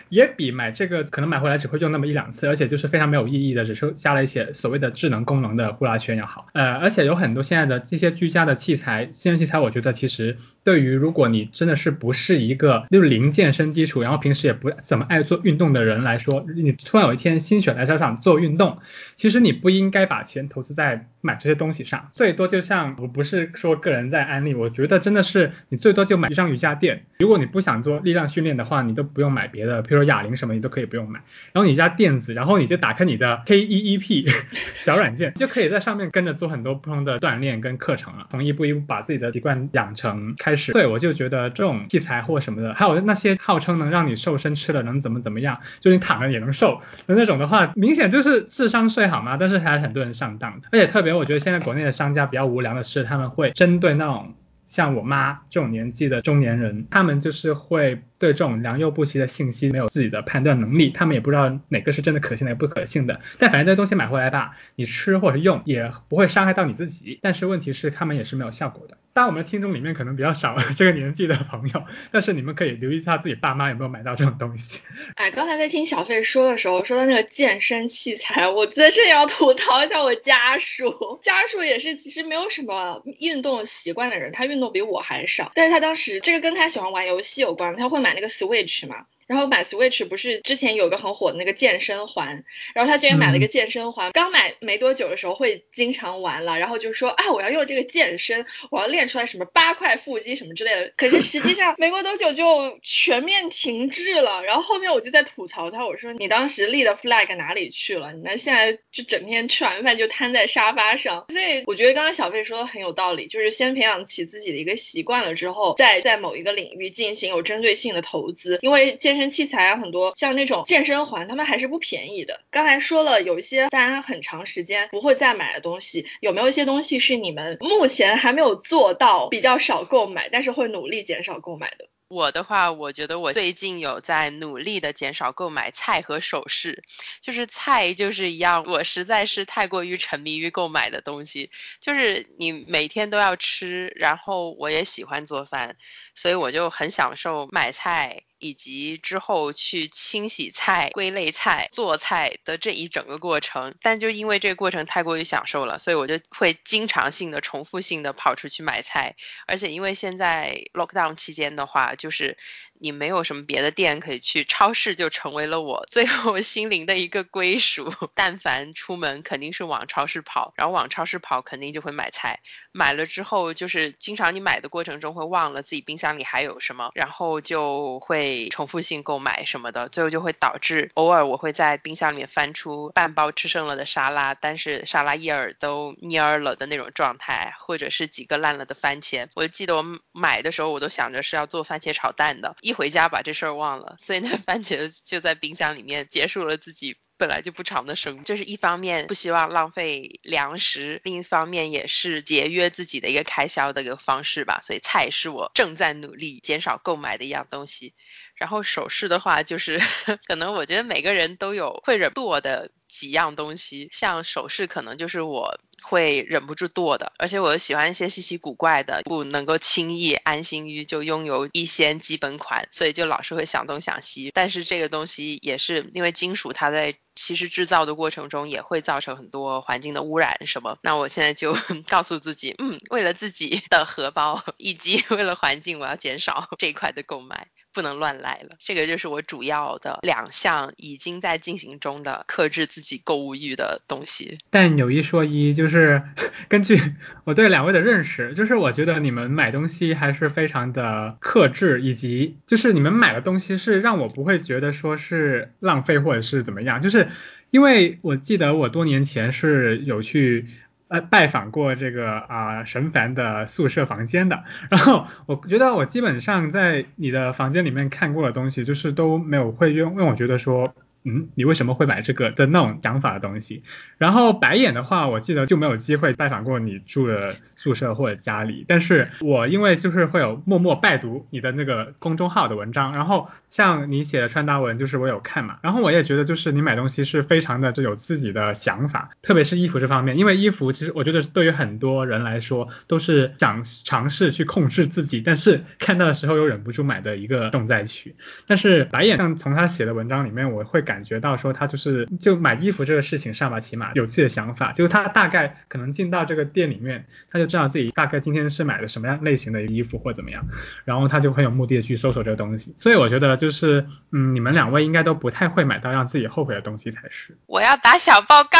Speaker 3: 也比买这个可能买回来只会用那么一两次，而且就是非常没有意义的，只是加了一些所谓的智能功能的呼啦圈要好。呃，而且有很多现在的这些居家的器材，健身器材，我觉得其实对于如果你真的是不是一个就是零健身基础，然后平时也不怎么爱做运动人来说，你突然有一天心血来潮想做运动，其实你不应该把钱投资在买这些东西上，最多就像我不是说个人在安利，我觉得真的是你最多就买一张瑜伽垫。如果你不想做力量训练的话，你都不用买别的，比如说哑铃什么你都可以不用买。然后你家垫子，然后你就打开你的 K E E P 小软件，就可以在上面跟着做很多不同的锻炼跟课程了，从一步一步把自己的习惯养成开始。对我就觉得这种器材或什么的，还有那些号称能让你瘦身吃了能怎么怎么样，就你躺着也能瘦的那种的话，明显就是智商税好吗？但是还是很多人上当的，而且特别我觉得现在国内的商家比较无良的是，他们会针对那种像我妈这种年纪的中年人，他们就是会对这种良莠不齐的信息没有自己的判断能力，他们也不知道哪个是真的可信，哪个不可信的。但反正这东西买回来吧，你吃或者用也不会伤害到你自己，但是问题是他们也是没有效果的。当我们的听众里面可能比较少 这个年纪的朋友，但是你们可以留意一下自己爸妈有没有买到这种东西。
Speaker 1: 哎，刚才在听小费说的时候，说到那个健身器材，我在这里要吐槽一下我家属。家属也是其实没有什么运动习惯的人，他运动比我还少，但是他当时这个跟他喜欢玩游戏有关，他会买那个 Switch 嘛。然后买 Switch 不是之前有个很火的那个健身环，然后他竟然买了一个健身环，刚买没多久的时候会经常玩了，然后就说啊我要用这个健身，我要练出来什么八块腹肌什么之类的，可是实际上没过多久就全面停滞了。然后后面我就在吐槽他，我说你当时立的 flag 哪里去了？你那现在就整天吃完饭就瘫在沙发上。所以我觉得刚刚小费说的很有道理，就是先培养起自己的一个习惯了之后，再在某一个领域进行有针对性的投资，因为健健身。器材啊，很多像那种健身环，他们还是不便宜的。刚才说了，有一些大家很长时间不会再买的东西，有没有一些东西是你们目前还没有做到比较少购买，但是会努力减少购买的？
Speaker 2: 我的话，我觉得我最近有在努力的减少购买菜和首饰，就是菜就是一样，我实在是太过于沉迷于购买的东西，就是你每天都要吃，然后我也喜欢做饭，所以我就很享受买菜。以及之后去清洗菜、归类菜、做菜的这一整个过程，但就因为这个过程太过于享受了，所以我就会经常性的、重复性的跑出去买菜。而且因为现在 lockdown 期间的话，就是你没有什么别的店可以去，超市就成为了我最后心灵的一个归属。但凡出门，肯定是往超市跑，然后往超市跑，肯定就会买菜。买了之后，就是经常你买的过程中会忘了自己冰箱里还有什么，然后就会。重复性购买什么的，最后就会导致偶尔我会在冰箱里面翻出半包吃剩了的沙拉，但是沙拉叶儿都蔫了的那种状态，或者是几个烂了的番茄。我记得我买的时候，我都想着是要做番茄炒蛋的，一回家把这事儿忘了，所以那番茄就在冰箱里面结束了自己。本来就不长的生，这是一方面不希望浪费粮食，另一方面也是节约自己的一个开销的一个方式吧。所以菜是我正在努力减少购买的一样东西。然后首饰的话，就是 可能我觉得每个人都有会忍剁的几样东西，像首饰可能就是我会忍不住剁的，而且我喜欢一些稀奇古怪的，不能够轻易安心于就拥有一些基本款，所以就老是会想东想西。但是这个东西也是因为金属它在其实制造的过程中也会造成很多环境的污染什么，那我现在就 告诉自己，嗯，为了自己的荷包以及为了环境，我要减少这一块的购买。不能乱来了。这个就是我主要的两项已经在进行中的克制自己购物欲的东西。
Speaker 3: 但有一说一，就是是 根据我对两位的认识，就是我觉得你们买东西还是非常的克制，以及就是你们买的东西是让我不会觉得说是浪费或者是怎么样，就是因为我记得我多年前是有去。呃，拜访过这个啊神凡的宿舍房间的，然后我觉得我基本上在你的房间里面看过的东西，就是都没有会用让我觉得说。嗯，你为什么会买这个的那种想法的东西？然后白眼的话，我记得就没有机会拜访过你住的宿舍或者家里。但是我因为就是会有默默拜读你的那个公众号的文章，然后像你写的穿搭文，就是我有看嘛。然后我也觉得就是你买东西是非常的就有自己的想法，特别是衣服这方面，因为衣服其实我觉得对于很多人来说都是想尝试去控制自己，但是看到的时候又忍不住买的一个重灾区。但是白眼像从他写的文章里面，我会感。感觉到说他就是就买衣服这个事情上吧，起码有自己的想法，就是他大概可能进到这个店里面，他就知道自己大概今天是买的什么样类型的衣服或怎么样，然后他就很有目的的去搜索这个东西。所以我觉得就是嗯，你们两位应该都不太会买到让自己后悔的东西才是。
Speaker 2: 我要打小报告，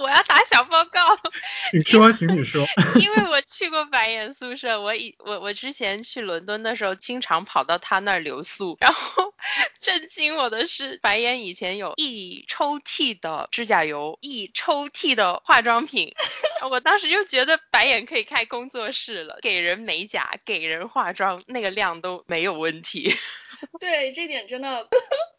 Speaker 2: 我要打小报告。
Speaker 3: 请说，请你说。
Speaker 2: 因为我去过白眼宿舍，我以我我之前去伦敦的时候，经常跑到他那儿留宿，然后震惊我的是白眼以。以前有一抽屉的指甲油，一抽屉的化妆品，我当时就觉得白眼可以开工作室了，给人美甲，给人化妆，那个量都没有问题。
Speaker 1: 对，这点真的，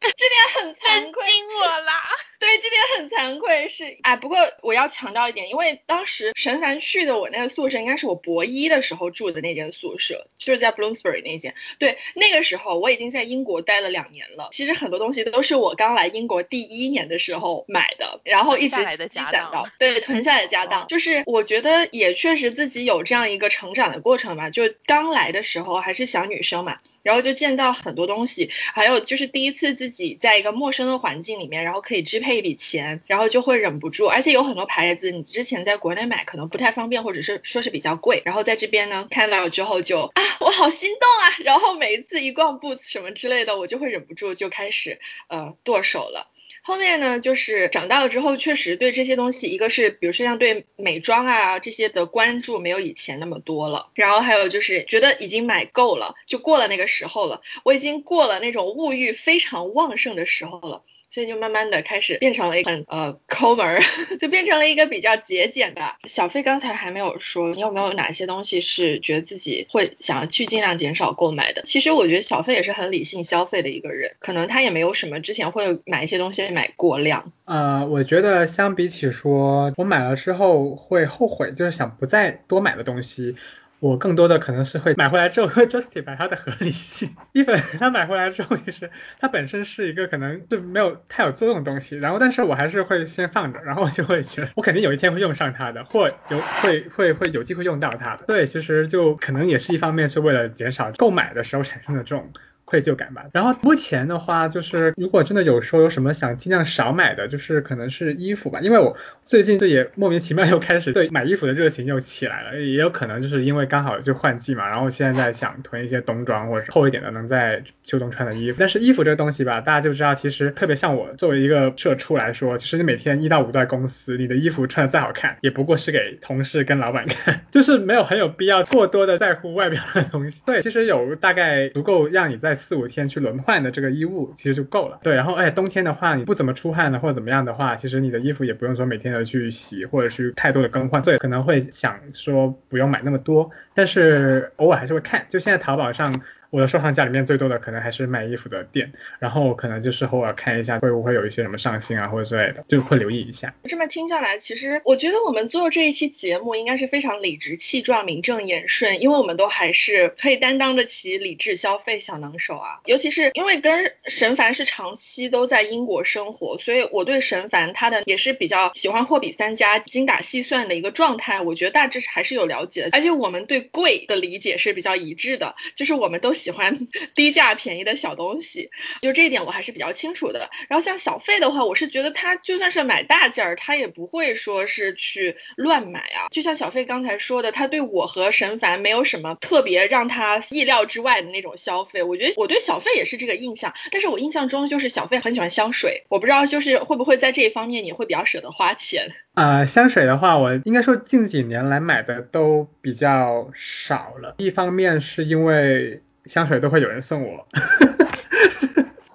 Speaker 1: 这点很惭愧，
Speaker 2: 惊我啦。
Speaker 1: 对，这点很惭愧，是哎，不过我要强调一点，因为当时神凡去的我那个宿舍，应该是我博一的时候住的那间宿舍，就是在 Bloomsbury 那间。对，那个时候我已经在英国待了两年了，其实很多东西都是我刚来英国第一年的时候买的，然后一直积攒到，对，囤下来的家当。就是我觉得也确实自己有这样一个成长的过程吧，就刚来的时候还是小女生嘛。然后就见到很多东西，还有就是第一次自己在一个陌生的环境里面，然后可以支配一笔钱，然后就会忍不住，而且有很多牌子你之前在国内买可能不太方便，或者是说是比较贵，然后在这边呢看到之后就啊我好心动啊，然后每一次一逛 Boots 什么之类的，我就会忍不住就开始呃剁手了。后面呢，就是长大了之后，确实对这些东西，一个是比如说像对美妆啊这些的关注没有以前那么多了，然后还有就是觉得已经买够了，就过了那个时候了，我已经过了那种物欲非常旺盛的时候了。所以就慢慢的开始变成了一个呃抠门儿，就变成了一个比较节俭的。小费刚才还没有说，你有没有哪些东西是觉得自己会想要去尽量减少购买的？其实我觉得小费也是很理性消费的一个人，可能他也没有什么之前会买一些东西买过量。
Speaker 3: 呃，我觉得相比起说我买了之后会后悔，就是想不再多买的东西。我更多的可能是会买回来之后会 justify 它的合理性。一本它买回来之后，其实它本身是一个可能就没有太有作用的东西，然后但是我还是会先放着，然后就会觉得我肯定有一天会用上它的，或有会会会有机会用到它的。对，其实就可能也是一方面是为了减少购买的时候产生的这种。愧疚感吧。然后目前的话，就是如果真的有说有什么想尽量少买的，就是可能是衣服吧。因为我最近就也莫名其妙又开始对买衣服的热情又起来了，也有可能就是因为刚好就换季嘛。然后现在想囤一些冬装或者厚一点的能在秋冬穿的衣服。但是衣服这个东西吧，大家就知道，其实特别像我作为一个社畜来说，其实你每天一到五在公司，你的衣服穿的再好看，也不过是给同事跟老板看，就是没有很有必要过多的在乎外表的东西。对，其实有大概足够让你在四五天去轮换的这个衣物其实就够了。对，然后哎，冬天的话你不怎么出汗的或者怎么样的话，其实你的衣服也不用说每天的去洗或者是太多的更换，所以可能会想说不用买那么多，但是偶尔还是会看。就现在淘宝上。我的收藏夹里面最多的可能还是卖衣服的店，然后可能就是偶尔看一下会不会有一些什么上新啊或者之类的，就会留意一下。
Speaker 1: 这么听下来，其实我觉得我们做这一期节目应该是非常理直气壮、名正言顺，因为我们都还是可以担当得起理智消费小能手啊。尤其是因为跟神凡是长期都在英国生活，所以我对神凡他的也是比较喜欢货比三家、精打细算的一个状态，我觉得大致还是有了解的。而且我们对贵的理解是比较一致的，就是我们都。喜欢 低价便宜的小东西，就这一点我还是比较清楚的。然后像小费的话，我是觉得他就算是买大件儿，他也不会说是去乱买啊。就像小费刚才说的，他对我和沈凡没有什么特别让他意料之外的那种消费。我觉得我对小费也是这个印象，但是我印象中就是小费很喜欢香水，我不知道就是会不会在这一方面你会比较舍得花钱。
Speaker 3: 呃，香水的话，我应该说近几年来买的都比较少了。一方面是因为香水都会有人送我。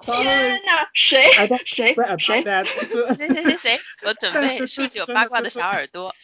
Speaker 1: 天 哪，谁谁谁？
Speaker 2: 谁谁谁谁？我准备竖起我八卦的小耳朵。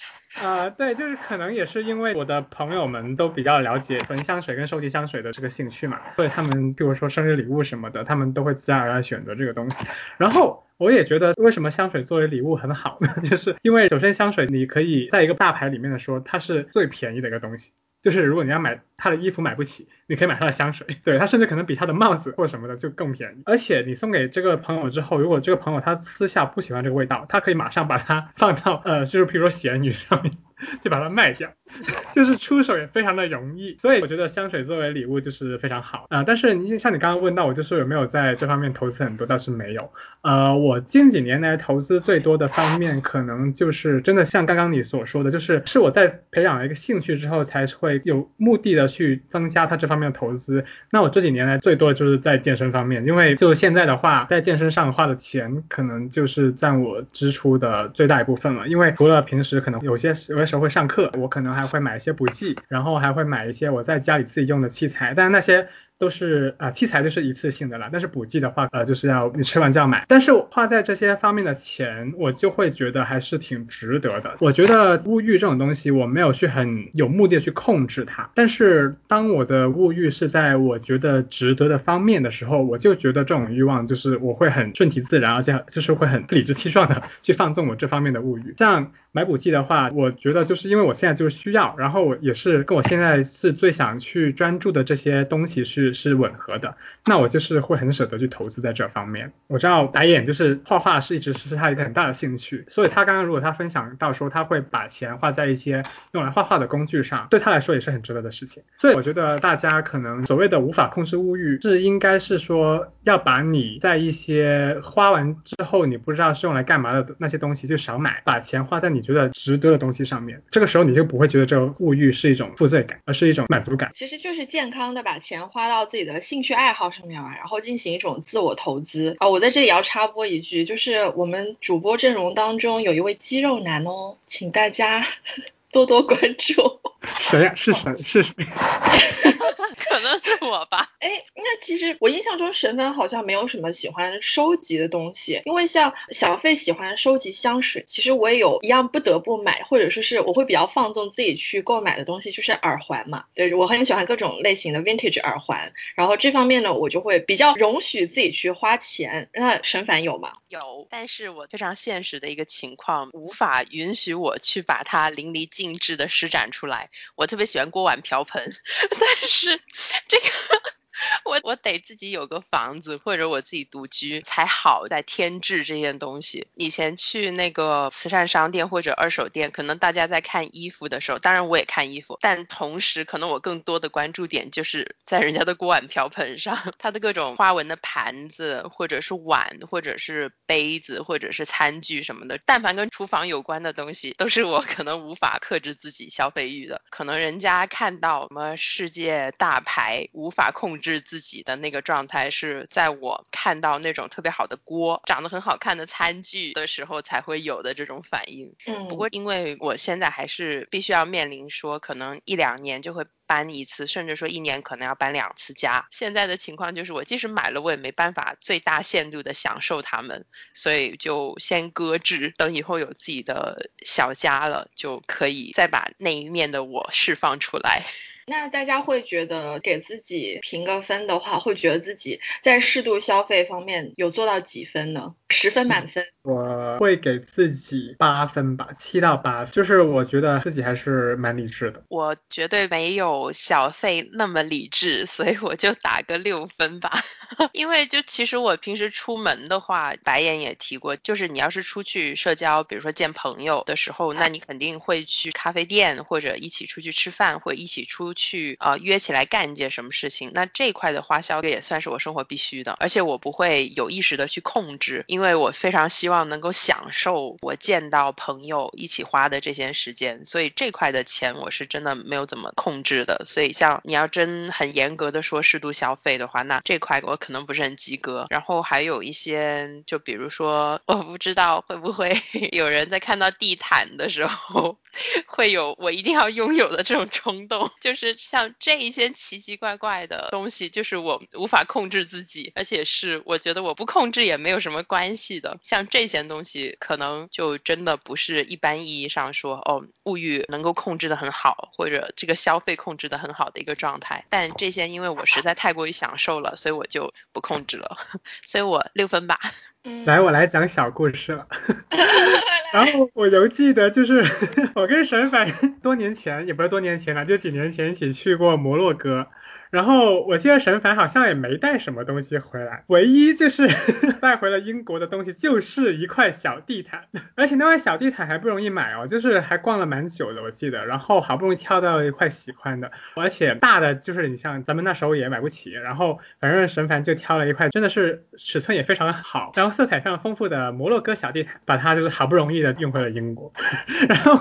Speaker 3: 啊，对，就是可能也是因为我的朋友们都比较了解闻香水跟收集香水的这个兴趣嘛，所以他们比如说生日礼物什么的，他们都会自然而然选择这个东西。然后我也觉得为什么香水作为礼物很好呢？就是因为首先香水你可以在一个大牌里面的说它是最便宜的一个东西。就是如果你要买他的衣服买不起，你可以买他的香水，对他甚至可能比他的帽子或什么的就更便宜。而且你送给这个朋友之后，如果这个朋友他私下不喜欢这个味道，他可以马上把它放到呃，就是比如说咸鱼上面。就把它卖掉，就是出手也非常的容易，所以我觉得香水作为礼物就是非常好啊。但是你像你刚刚问到我，就说有没有在这方面投资很多，倒是没有。呃，我近几年来投资最多的方面，可能就是真的像刚刚你所说的，就是是我在培养了一个兴趣之后，才会有目的的去增加它这方面的投资。那我这几年来最多的就是在健身方面，因为就现在的话，在健身上花的钱，可能就是占我支出的最大一部分了。因为除了平时可能有些有些。时候会上课，我可能还还会买一些补剂，然后还会买一些我在家里自己用的器材，但是那些。都是啊，器材就是一次性的了，但是补剂的话，呃，就是要你吃完就要买。但是花在这些方面的钱，我就会觉得还是挺值得的。我觉得物欲这种东西，我没有去很有目的的去控制它，但是当我的物欲是在我觉得值得的方面的时候，我就觉得这种欲望就是我会很顺其自然，而且就是会很理直气壮的 去放纵我这方面的物欲。像买补剂的话，我觉得就是因为我现在就是需要，然后我也是跟我现在是最想去专注的这些东西是。是吻合的，那我就是会很舍得去投资在这方面。我知道白眼就是画画是一直是他一个很大的兴趣，所以他刚刚如果他分享到说他会把钱花在一些用来画画的工具上，对他来说也是很值得的事情。所以我觉得大家可能所谓的无法控制物欲，是应该是说要把你在一些花完之后你不知道是用来干嘛的那些东西就少买，把钱花在你觉得值得的东西上面。这个时候你就不会觉得这个物欲是一种负罪感，而是一种满足感。
Speaker 1: 其实就是健康的把钱花到。自己的兴趣爱好上面啊，然后进行一种自我投资啊。我在这里要插播一句，就是我们主播阵容当中有一位肌肉男哦，请大家多多关注。
Speaker 3: 谁呀？是谁？是谁？
Speaker 2: 可能是我吧。
Speaker 1: 哎，那其实我印象中神凡好像没有什么喜欢收集的东西，因为像小费喜欢收集香水，其实我也有一样不得不买，或者说是我会比较放纵自己去购买的东西，就是耳环嘛。对我很喜欢各种类型的 vintage 耳环，然后这方面呢，我就会比较容许自己去花钱。那神凡有吗？
Speaker 2: 有，但是我非常现实的一个情况，无法允许我去把它淋漓尽定制的施展出来。我特别喜欢锅碗瓢盆，但是这个。我我得自己有个房子，或者我自己独居才好在添置这件东西。以前去那个慈善商店或者二手店，可能大家在看衣服的时候，当然我也看衣服，但同时可能我更多的关注点就是在人家的锅碗瓢盆上，它的各种花纹的盘子，或者是碗，或者是杯子，或者是餐具什么的。但凡跟厨房有关的东西，都是我可能无法克制自己消费欲的。可能人家看到什么世界大牌，无法控制。是自己的那个状态，是在我看到那种特别好的锅、长得很好看的餐具的时候才会有的这种反应。
Speaker 1: 嗯，
Speaker 2: 不过因为我现在还是必须要面临说，可能一两年就会搬一次，甚至说一年可能要搬两次家。现在的情况就是，我即使买了，我也没办法最大限度的享受它们，所以就先搁置，等以后有自己的小家了，就可以再把那一面的我释放出来。
Speaker 1: 那大家会觉得给自己评个分的话，会觉得自己在适度消费方面有做到几分呢？十分满分，
Speaker 3: 我会给自己八分吧，七到八，就是我觉得自己还是蛮理智的。
Speaker 2: 我绝对没有小费那么理智，所以我就打个六分吧。因为就其实我平时出门的话，白眼也提过，就是你要是出去社交，比如说见朋友的时候，那你肯定会去咖啡店或者一起出去吃饭，或者一起出。去呃约起来干一件什么事情，那这块的花销也算是我生活必须的，而且我不会有意识的去控制，因为我非常希望能够享受我见到朋友一起花的这些时间，所以这块的钱我是真的没有怎么控制的。所以像你要真很严格的说适度消费的话，那这块我可能不是很及格。然后还有一些，就比如说，我不知道会不会 有人在看到地毯的时候。会有我一定要拥有的这种冲动，就是是像这一些奇奇怪怪的东西，就是我无法控制自己，而且是我觉得我不控制也没有什么关系的。像这些东西，可能就真的不是一般意义上说哦，物欲能够控制的很好，或者这个消费控制的很好的一个状态。但这些因为我实在太过于享受了，所以我就不控制了，所以我六分吧。
Speaker 3: 来，我来讲小故事了。然后我犹记得，就是 我跟沈凡多年前，也不是多年前了，就几年前一起去过摩洛哥。然后我记得沈凡好像也没带什么东西回来，唯一就是 带回了英国的东西就是一块小地毯，而且那块小地毯还不容易买哦，就是还逛了蛮久的我记得，然后好不容易挑到一块喜欢的，而且大的就是你像咱们那时候也买不起，然后反正沈凡就挑了一块真的是尺寸也非常好，然后色彩非常丰富的摩洛哥小地毯，把它就是好不容易的运回了英国，然后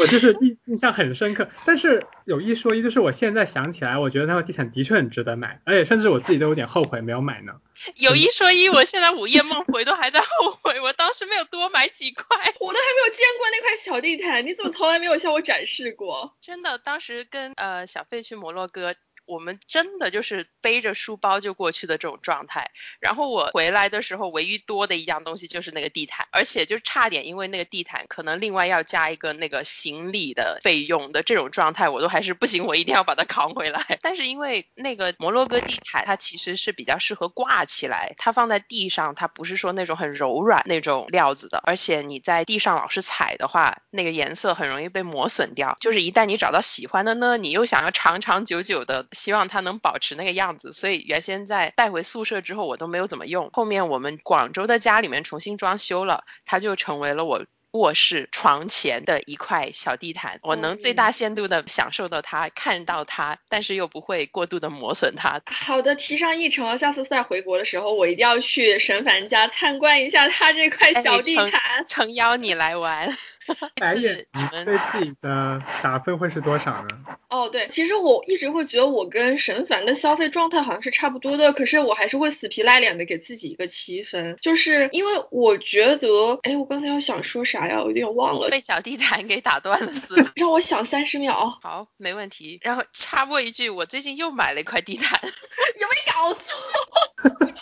Speaker 3: 我就是印印象很深刻，但是有一说一，就是我现在想起来，我觉得那块地毯。的确很值得买，而且甚至我自己都有点后悔没有买呢。
Speaker 2: 有一说一，我现在午夜梦回都还在后悔，我当时没有多买几块，
Speaker 1: 我都还没有见过那块小地毯，你怎么从来没有向我展示过？
Speaker 2: 真的，当时跟呃小费去摩洛哥。我们真的就是背着书包就过去的这种状态，然后我回来的时候，唯一多的一样东西就是那个地毯，而且就差点因为那个地毯可能另外要加一个那个行李的费用的这种状态，我都还是不行，我一定要把它扛回来。但是因为那个摩洛哥地毯它其实是比较适合挂起来，它放在地上它不是说那种很柔软那种料子的，而且你在地上老是踩的话，那个颜色很容易被磨损掉。就是一旦你找到喜欢的呢，你又想要长长久久的。希望它能保持那个样子，所以原先在带回宿舍之后，我都没有怎么用。后面我们广州的家里面重新装修了，它就成为了我卧室床前的一块小地毯。我能最大限度的享受到它，看到它，但是又不会过度的磨损它。
Speaker 1: 好的，提上议程。下次再回国的时候，我一定要去沈凡家参观一下他这块小地毯，
Speaker 2: 诚邀你来玩。
Speaker 3: 白眼，你们对自己的打分会是多少呢？
Speaker 1: 哦，对，其实我一直会觉得我跟沈凡的消费状态好像是差不多的，可是我还是会死皮赖脸的给自己一个七分，就是因为我觉得，哎，我刚才要想说啥呀？我有点忘了，
Speaker 2: 被小地毯给打断了思
Speaker 1: 路，让我想三十秒。
Speaker 2: 好，没问题。然后插播一句，我最近又买了一块地毯，
Speaker 1: 有没有搞错？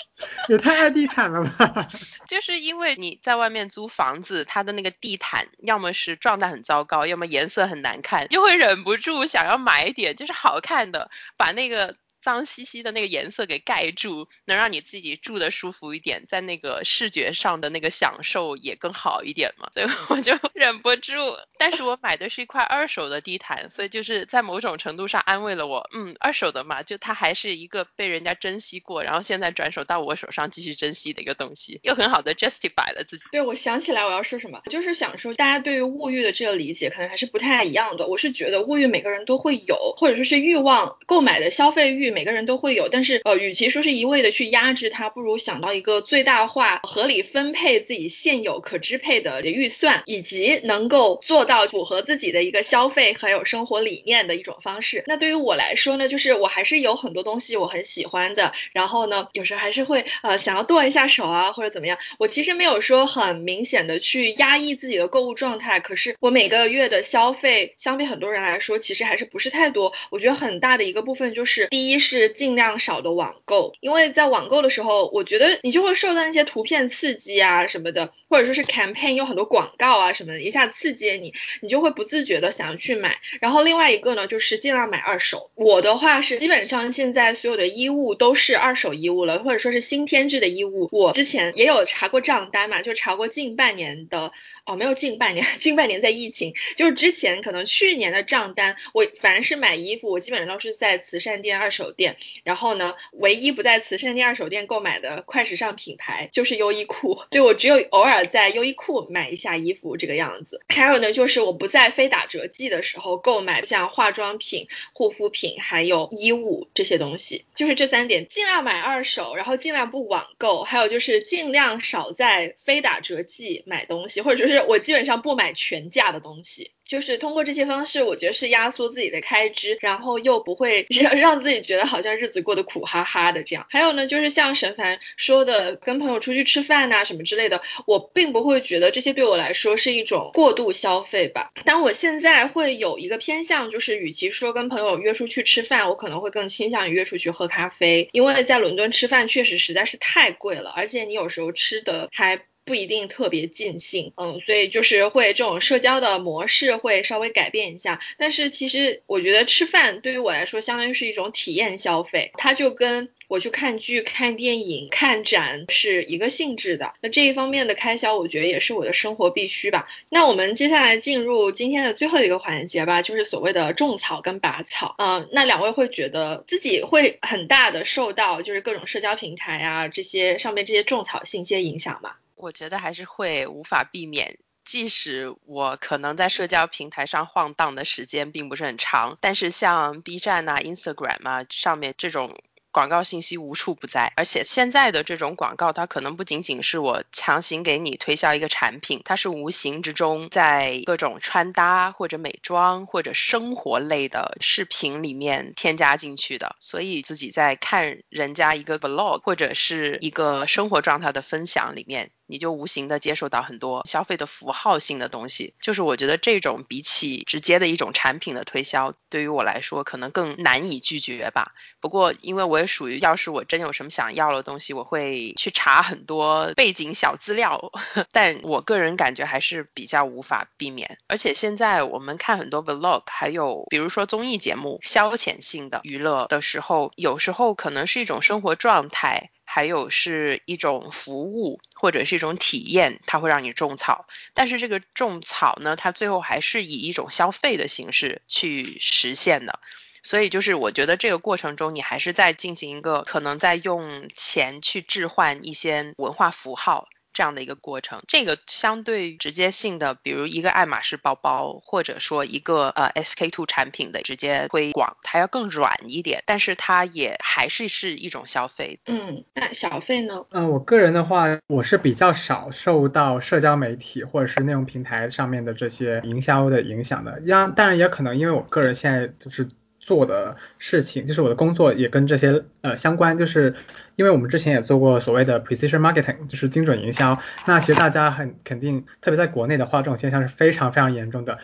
Speaker 3: 也太爱地毯了吧！
Speaker 2: 就是因为你在外面租房子，它的那个地毯要么是状态很糟糕，要么颜色很难看，就会忍不住想要买一点就是好看的，把那个。脏兮兮的那个颜色给盖住，能让你自己住的舒服一点，在那个视觉上的那个享受也更好一点嘛，所以我就 忍不住。但是我买的是一块二手的地毯，所以就是在某种程度上安慰了我，嗯，二手的嘛，就它还是一个被人家珍惜过，然后现在转手到我手上继续珍惜的一个东西，又很好的 justify 了自己。
Speaker 1: 对，我想起来我要说什么，就是想说大家对于物欲的这个理解可能还是不太一样的。我是觉得物欲每个人都会有，或者说是欲望购买的消费欲。每个人都会有，但是呃，与其说是一味的去压制它，不如想到一个最大化、合理分配自己现有可支配的预算，以及能够做到符合自己的一个消费还有生活理念的一种方式。那对于我来说呢，就是我还是有很多东西我很喜欢的，然后呢，有时候还是会呃想要剁一下手啊，或者怎么样。我其实没有说很明显的去压抑自己的购物状态，可是我每个月的消费相比很多人来说，其实还是不是太多。我觉得很大的一个部分就是，第一。是尽量少的网购，因为在网购的时候，我觉得你就会受到那些图片刺激啊什么的，或者说是 campaign 有很多广告啊什么的，一下刺激你，你就会不自觉的想要去买。然后另外一个呢，就是尽量买二手。我的话是基本上现在所有的衣物都是二手衣物了，或者说是新添置的衣物。我之前也有查过账单嘛，就查过近半年的。哦，没有近半年，近半年在疫情，就是之前可能去年的账单，我凡是买衣服，我基本上都是在慈善店、二手店，然后呢，唯一不在慈善店、二手店购买的快时尚品牌就是优衣库，就我只有偶尔在优衣库买一下衣服这个样子。还有呢，就是我不在非打折季的时候购买像化妆品、护肤品还有衣物这些东西，就是这三点，尽量买二手，然后尽量不网购，还有就是尽量少在非打折季买东西，或者就是我基本上不买全价的东西。就是通过这些方式，我觉得是压缩自己的开支，然后又不会 让让自己觉得好像日子过得苦哈哈的这样。还有呢，就是像沈凡说的，跟朋友出去吃饭呐什么之类的，我并不会觉得这些对我来说是一种过度消费吧。但我现在会有一个偏向，就是与其说跟朋友约出去吃饭，我可能会更倾向于约出去喝咖啡，因为在伦敦吃饭确实实在是太贵了，而且你有时候吃的还。不一定特别尽兴，嗯，所以就是会这种社交的模式会稍微改变一下。但是其实我觉得吃饭对于我来说，相当于是一种体验消费，它就跟我去看剧、看电影、看展是一个性质的。那这一方面的开销，我觉得也是我的生活必须吧。那我们接下来进入今天的最后一个环节吧，就是所谓的种草跟拔草。嗯，那两位会觉得自己会很大的受到就是各种社交平台啊这些上面这些种草信息影响吗？
Speaker 2: 我觉得还是会无法避免，即使我可能在社交平台上晃荡的时间并不是很长，但是像 B 站啊、Instagram 啊上面这种。广告信息无处不在，而且现在的这种广告，它可能不仅仅是我强行给你推销一个产品，它是无形之中在各种穿搭或者美妆或者生活类的视频里面添加进去的。所以自己在看人家一个 vlog 或者是一个生活状态的分享里面。你就无形的接受到很多消费的符号性的东西，就是我觉得这种比起直接的一种产品的推销，对于我来说可能更难以拒绝吧。不过因为我也属于，要是我真有什么想要的东西，我会去查很多背景小资料，但我个人感觉还是比较无法避免。而且现在我们看很多 vlog，还有比如说综艺节目，消遣性的娱乐的时候，有时候可能是一种生活状态。还有是一种服务或者是一种体验，它会让你种草。但是这个种草呢，它最后还是以一种消费的形式去实现的。所以就是我觉得这个过程中，你还是在进行一个可能在用钱去置换一些文化符号。这样的一个过程，这个相对直接性的，比如一个爱马仕包包，或者说一个呃 SK two 产品的直接推广，它要更软一点，但是它也还是是一种消费。
Speaker 1: 嗯，那小费呢？
Speaker 3: 嗯，我个人的话，我是比较少受到社交媒体或者是内容平台上面的这些营销的影响的。当当然也可能因为我个人现在就是。做的事情就是我的工作也跟这些呃相关，就是因为我们之前也做过所谓的 precision marketing，就是精准营销。那其实大家很肯定，特别在国内的话，这种现象是非常非常严重的。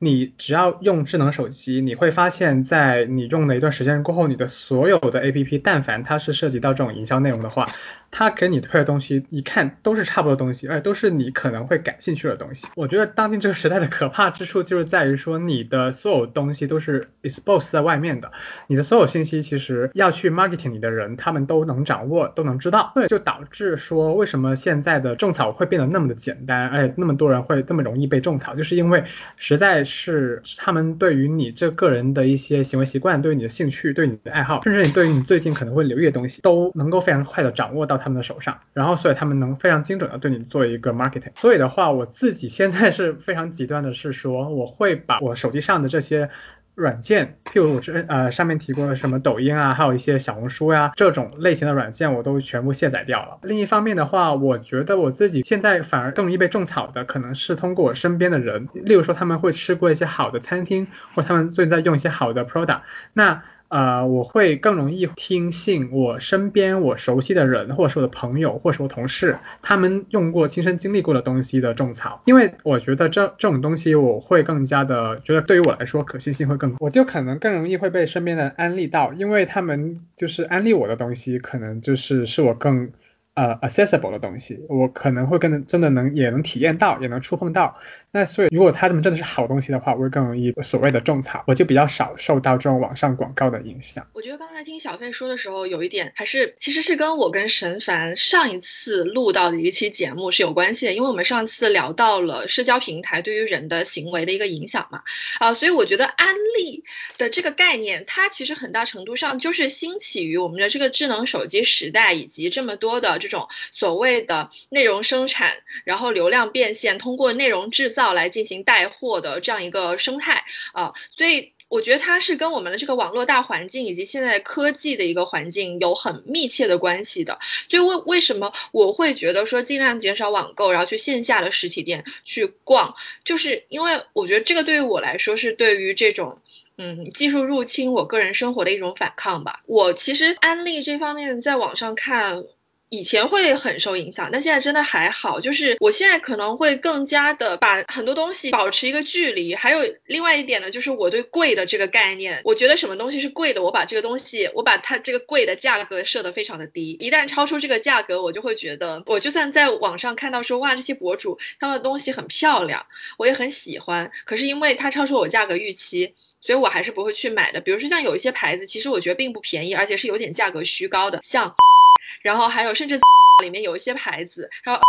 Speaker 3: 你只要用智能手机，你会发现在你用了一段时间过后，你的所有的 APP，但凡它是涉及到这种营销内容的话，他给你推的东西，一看都是差不多东西，而且都是你可能会感兴趣的东西。我觉得当今这个时代的可怕之处就是在于说，你的所有东西都是 expose 在外面的，你的所有信息其实要去 marketing 你的人，他们都能掌握，都能知道。对，就导致说为什么现在的种草会变得那么的简单，而且那么多人会这么容易被种草，就是因为实在是他们对于你这个人的一些行为习惯，对于你的兴趣，对你的爱好，甚至你对于你最近可能会留意的东西，都能够非常快的掌握到。他们的手上，然后所以他们能非常精准的对你做一个 marketing。所以的话，我自己现在是非常极端的，是说我会把我手机上的这些软件，譬如我之呃上面提过的什么抖音啊，还有一些小红书呀这种类型的软件，我都全部卸载掉了。另一方面的话，我觉得我自己现在反而更容易被种草的，可能是通过我身边的人，例如说他们会吃过一些好的餐厅，或他们最近在用一些好的 product，那。呃，我会更容易听信我身边我熟悉的人，或者是我的朋友，或者是我同事，他们用过、亲身经历过的东西的种草，因为我觉得这这种东西我会更加的觉得对于我来说可信性会更，我就可能更容易会被身边的安利到，因为他们就是安利我的东西，可能就是是我更。呃，accessible 的东西，我可能会更真的能也能体验到，也能触碰到。那所以如果他们真的是好东西的话，我会更容易所谓的种草，我就比较少受到这种网上广告的影响。
Speaker 1: 我觉得刚才听小费说的时候，有一点还是其实是跟我跟神凡上一次录到的一期节目是有关系的，因为我们上次聊到了社交平台对于人的行为的一个影响嘛。啊，所以我觉得安利的这个概念，它其实很大程度上就是兴起于我们的这个智能手机时代，以及这么多的。这种所谓的内容生产，然后流量变现，通过内容制造来进行带货的这样一个生态啊，所以。我觉得它是跟我们的这个网络大环境以及现在科技的一个环境有很密切的关系的。就为为什么我会觉得说尽量减少网购，然后去线下的实体店去逛，就是因为我觉得这个对于我来说是对于这种嗯技术入侵我个人生活的一种反抗吧。我其实安利这方面在网上看。以前会很受影响，但现在真的还好。就是我现在可能会更加的把很多东西保持一个距离。还有另外一点呢，就是我对贵的这个概念，我觉得什么东西是贵的，我把这个东西，我把它这个贵的价格设得非常的低。一旦超出这个价格，我就会觉得，我就算在网上看到说哇这些博主他们的东西很漂亮，我也很喜欢，可是因为它超出我价格预期，所以我还是不会去买的。比如说像有一些牌子，其实我觉得并不便宜，而且是有点价格虚高的，像。然后还有，甚至里面有一些牌子，然后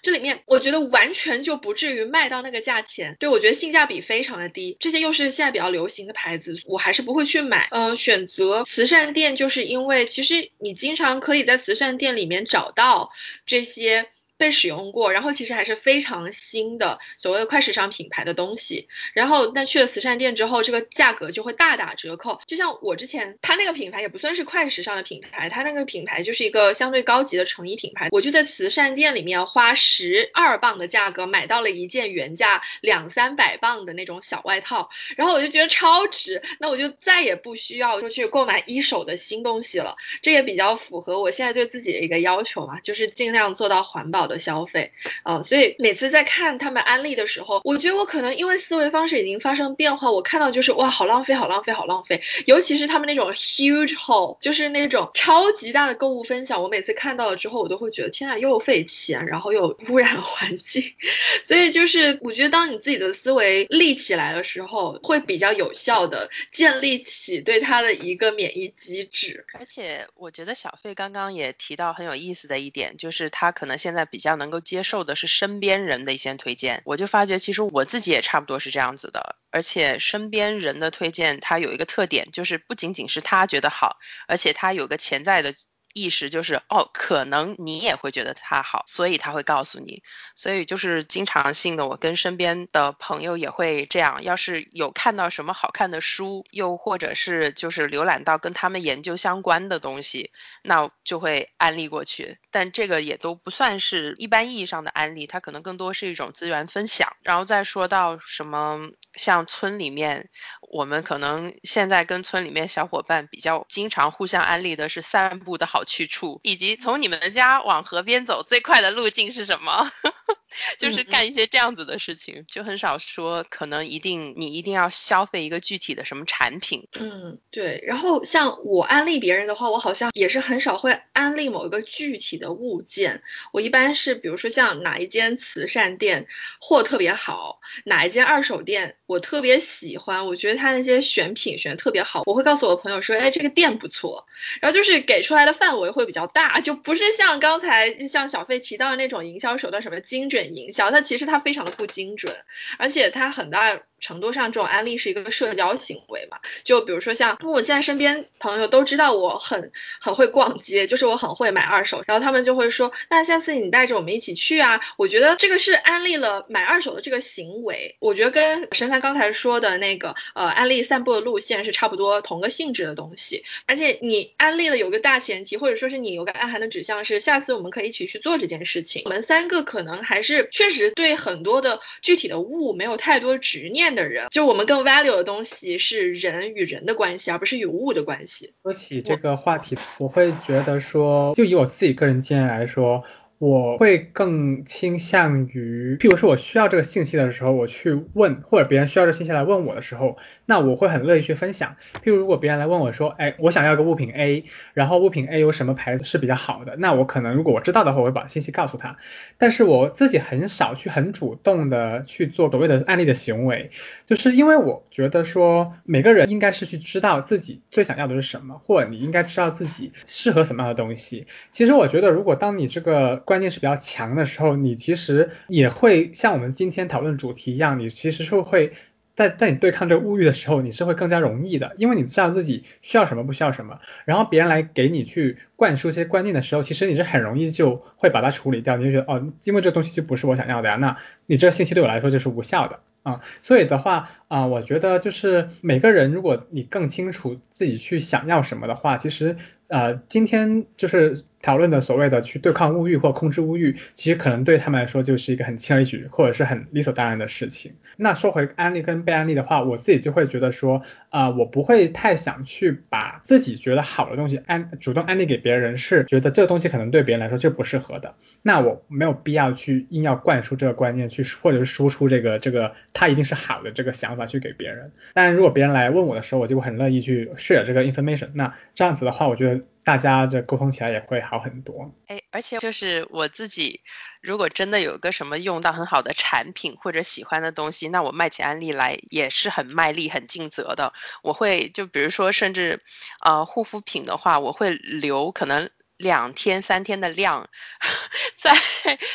Speaker 1: 这里面我觉得完全就不至于卖到那个价钱，对我觉得性价比非常的低。这些又是现在比较流行的牌子，我还是不会去买。嗯，选择慈善店，就是因为其实你经常可以在慈善店里面找到这些。被使用过，然后其实还是非常新的所谓的快时尚品牌的东西。然后那去了慈善店之后，这个价格就会大打折扣。就像我之前，它那个品牌也不算是快时尚的品牌，它那个品牌就是一个相对高级的成衣品牌。我就在慈善店里面花十二磅的价格买到了一件原价两三百磅的那种小外套，然后我就觉得超值。那我就再也不需要说去购买一手的新东西了。这也比较符合我现在对自己的一个要求嘛，就是尽量做到环保的。消费啊，所以每次在看他们安利的时候，我觉得我可能因为思维方式已经发生变化，我看到就是哇，好浪费，好浪费，好浪费。尤其是他们那种 huge haul，就是那种超级大的购物分享，我每次看到了之后，我都会觉得天啊，又费钱，然后又污染环境。所以就是我觉得当你自己的思维立起来的时候，会比较有效的建立起对它的一个免疫机制。
Speaker 2: 而且我觉得小费刚刚也提到很有意思的一点，就是他可能现在比。比较能够接受的是身边人的一些推荐，我就发觉其实我自己也差不多是这样子的，而且身边人的推荐它有一个特点，就是不仅仅是他觉得好，而且他有个潜在的。意识就是哦，可能你也会觉得他好，所以他会告诉你。所以就是经常性的，我跟身边的朋友也会这样。要是有看到什么好看的书，又或者是就是浏览到跟他们研究相关的东西，那就会安利过去。但这个也都不算是一般意义上的安利，它可能更多是一种资源分享。然后再说到什么，像村里面，我们可能现在跟村里面小伙伴比较经常互相安利的是散步的好。去处以及从你们家往河边走最快的路径是什么？就是干一些这样子的事情，就很少说可能一定你一定要消费一个具体的什么产品。
Speaker 1: 嗯，对。然后像我安利别人的话，我好像也是很少会安利某一个具体的物件。我一般是比如说像哪一间慈善店货特别好，哪一间二手店我特别喜欢，我觉得他那些选品选的特别好，我会告诉我朋友说，哎，这个店不错。然后就是给出来的范范围会比较大，就不是像刚才像小费提到的那种营销手段，什么精准。营销，它其实它非常的不精准，而且它很大程度上这种安利是一个社交行为嘛。就比如说像，因为我现在身边朋友都知道我很很会逛街，就是我很会买二手，然后他们就会说，那下次你带着我们一起去啊。我觉得这个是安利了买二手的这个行为，我觉得跟神凡刚才说的那个呃安利散步的路线是差不多同个性质的东西。而且你安利了有个大前提，或者说是你有个暗含的指向是，下次我们可以一起去做这件事情。我们三个可能还。是确实对很多的具体的物没有太多执念的人，就我们更 value 的东西是人与人的关系，而不是与物的关系。
Speaker 3: 说起这个话题，我会觉得说，就以我自己个人经验来说。我会更倾向于，譬如说我需要这个信息的时候，我去问，或者别人需要这信息来问我的时候，那我会很乐意去分享。譬如如果别人来问我说，哎，我想要个物品 A，然后物品 A 有什么牌子是比较好的，那我可能如果我知道的话，我会把信息告诉他。但是我自己很少去很主动的去做所谓的案例的行为，就是因为我觉得说每个人应该是去知道自己最想要的是什么，或者你应该知道自己适合什么样的东西。其实我觉得如果当你这个观念是比较强的时候，你其实也会像我们今天讨论主题一样，你其实是会。在在你对抗这个物欲的时候，你是会更加容易的，因为你知道自己需要什么不需要什么，然后别人来给你去灌输一些观念的时候，其实你是很容易就会把它处理掉，你就觉得哦，因为这东西就不是我想要的呀，那你这个信息对我来说就是无效的。啊，所以的话啊，我觉得就是每个人，如果你更清楚自己去想要什么的话，其实呃，今天就是讨论的所谓的去对抗物欲或控制物欲，其实可能对他们来说就是一个很轻而易举或者是很理所当然的事情。那说回安利跟被安利的话，我自己就会觉得说啊，我不会太想去把自己觉得好的东西安主动安利给别人，是觉得这个东西可能对别人来说就不适合的。那我没有必要去硬要灌输这个观念，去或者是输出这个这个它一定是好的这个想法去给别人。当然，如果别人来问我的时候，我就会很乐意去 share 这个 information。那这样子的话，我觉得大家这沟通起来也会好很多。
Speaker 2: 哎，而且就是我自己，如果真的有个什么用到很好的产品或者喜欢的东西，那我卖起安利来也是很卖力、很尽责的。我会就比如说，甚至呃护肤品的话，我会留可能。两天三天的量，在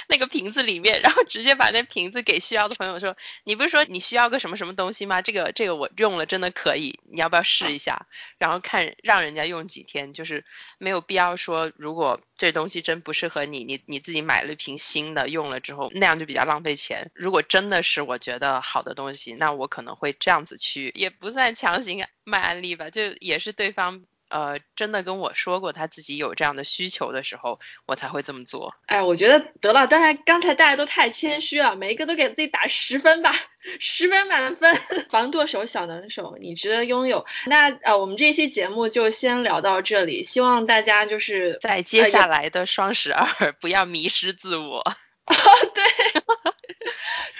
Speaker 2: 那个瓶子里面，然后直接把那瓶子给需要的朋友说：“你不是说你需要个什么什么东西吗？这个这个我用了真的可以，你要不要试一下？然后看让人家用几天，就是没有必要说如果这东西真不适合你，你你自己买了一瓶新的用了之后，那样就比较浪费钱。如果真的是我觉得好的东西，那我可能会这样子去，也不算强行卖安利吧，就也是对方。”呃，真的跟我说过他自己有这样的需求的时候，我才会这么做。
Speaker 1: 哎，我觉得得了，大家刚才大家都太谦虚了，每一个都给自己打十分吧，十分满分。防剁手小能手，你值得拥有。那呃，我们这期节目就先聊到这里，希望大家就是
Speaker 2: 在接下来的双十二不要迷失自我。
Speaker 1: 对，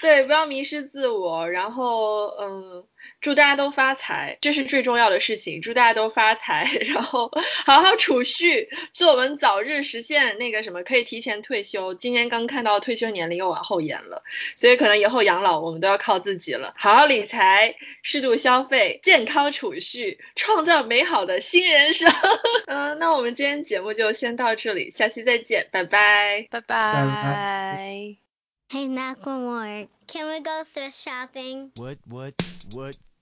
Speaker 1: 对，不要迷失自我，然后嗯。祝大家都发财，这是最重要的事情。祝大家都发财，然后好好储蓄，祝我们早日实现那个什么，可以提前退休。今天刚看到退休年龄又往后延了，所以可能以后养老我们都要靠自己了。好好理财，适度消费，健康储蓄，创造美好的新人生。嗯，那我们今天节目就先到这里，下期再见，拜拜，
Speaker 2: 拜拜。
Speaker 4: Hey, Macklemore, can we go thrift shopping? What, what, what?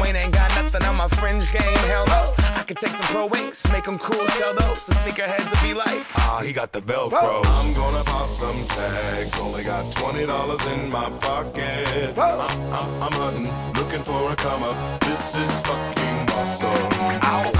Speaker 4: Wayne ain't got nothing on my fringe game, hell no. I could take some pro wings, make them cool, sell those. The sneakerheads will be like, ah, he got the Velcro. I'm gonna pop some tags, only got $20 in my pocket. I'm, I'm, I'm hunting, looking for a come up. This is fucking awesome. Ow.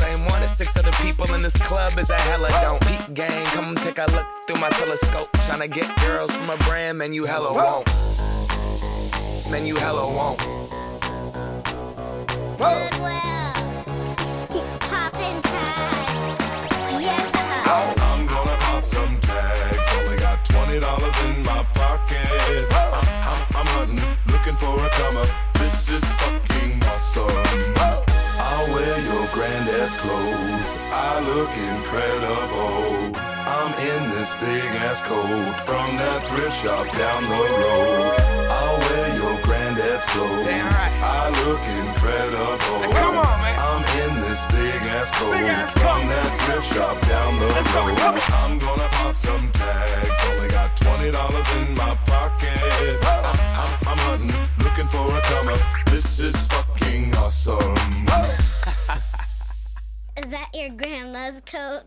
Speaker 4: same one as six other people in this club is a hella don't. Peak gang, come take a look through my telescope. Tryna get girls from a brand, man, you hella won't. Man, you hella won't.
Speaker 5: Goodwill. Poppin' tags. Yeah.
Speaker 6: I'm gonna pop some tags. Only got twenty dollars in my pocket. I'm, I'm, I'm hunting, looking for a come up. This your granddad's clothes. I look incredible. I'm in this big ass coat from that thrift shop down the road. I'll wear your granddad's clothes.
Speaker 4: Damn right.
Speaker 6: I look incredible.
Speaker 4: Come on, man.
Speaker 6: I'm in this big ass coat
Speaker 4: Big ass
Speaker 6: from
Speaker 4: coat.
Speaker 6: that thrift shop down the
Speaker 4: Let's go,
Speaker 6: road.
Speaker 4: come on.
Speaker 6: I'm gonna pop some tags. Only got twenty dollars in my pocket. I'm, I'm, I'm hunting, looking for a come up. This is fucking awesome.
Speaker 5: Is that your grandma's coat?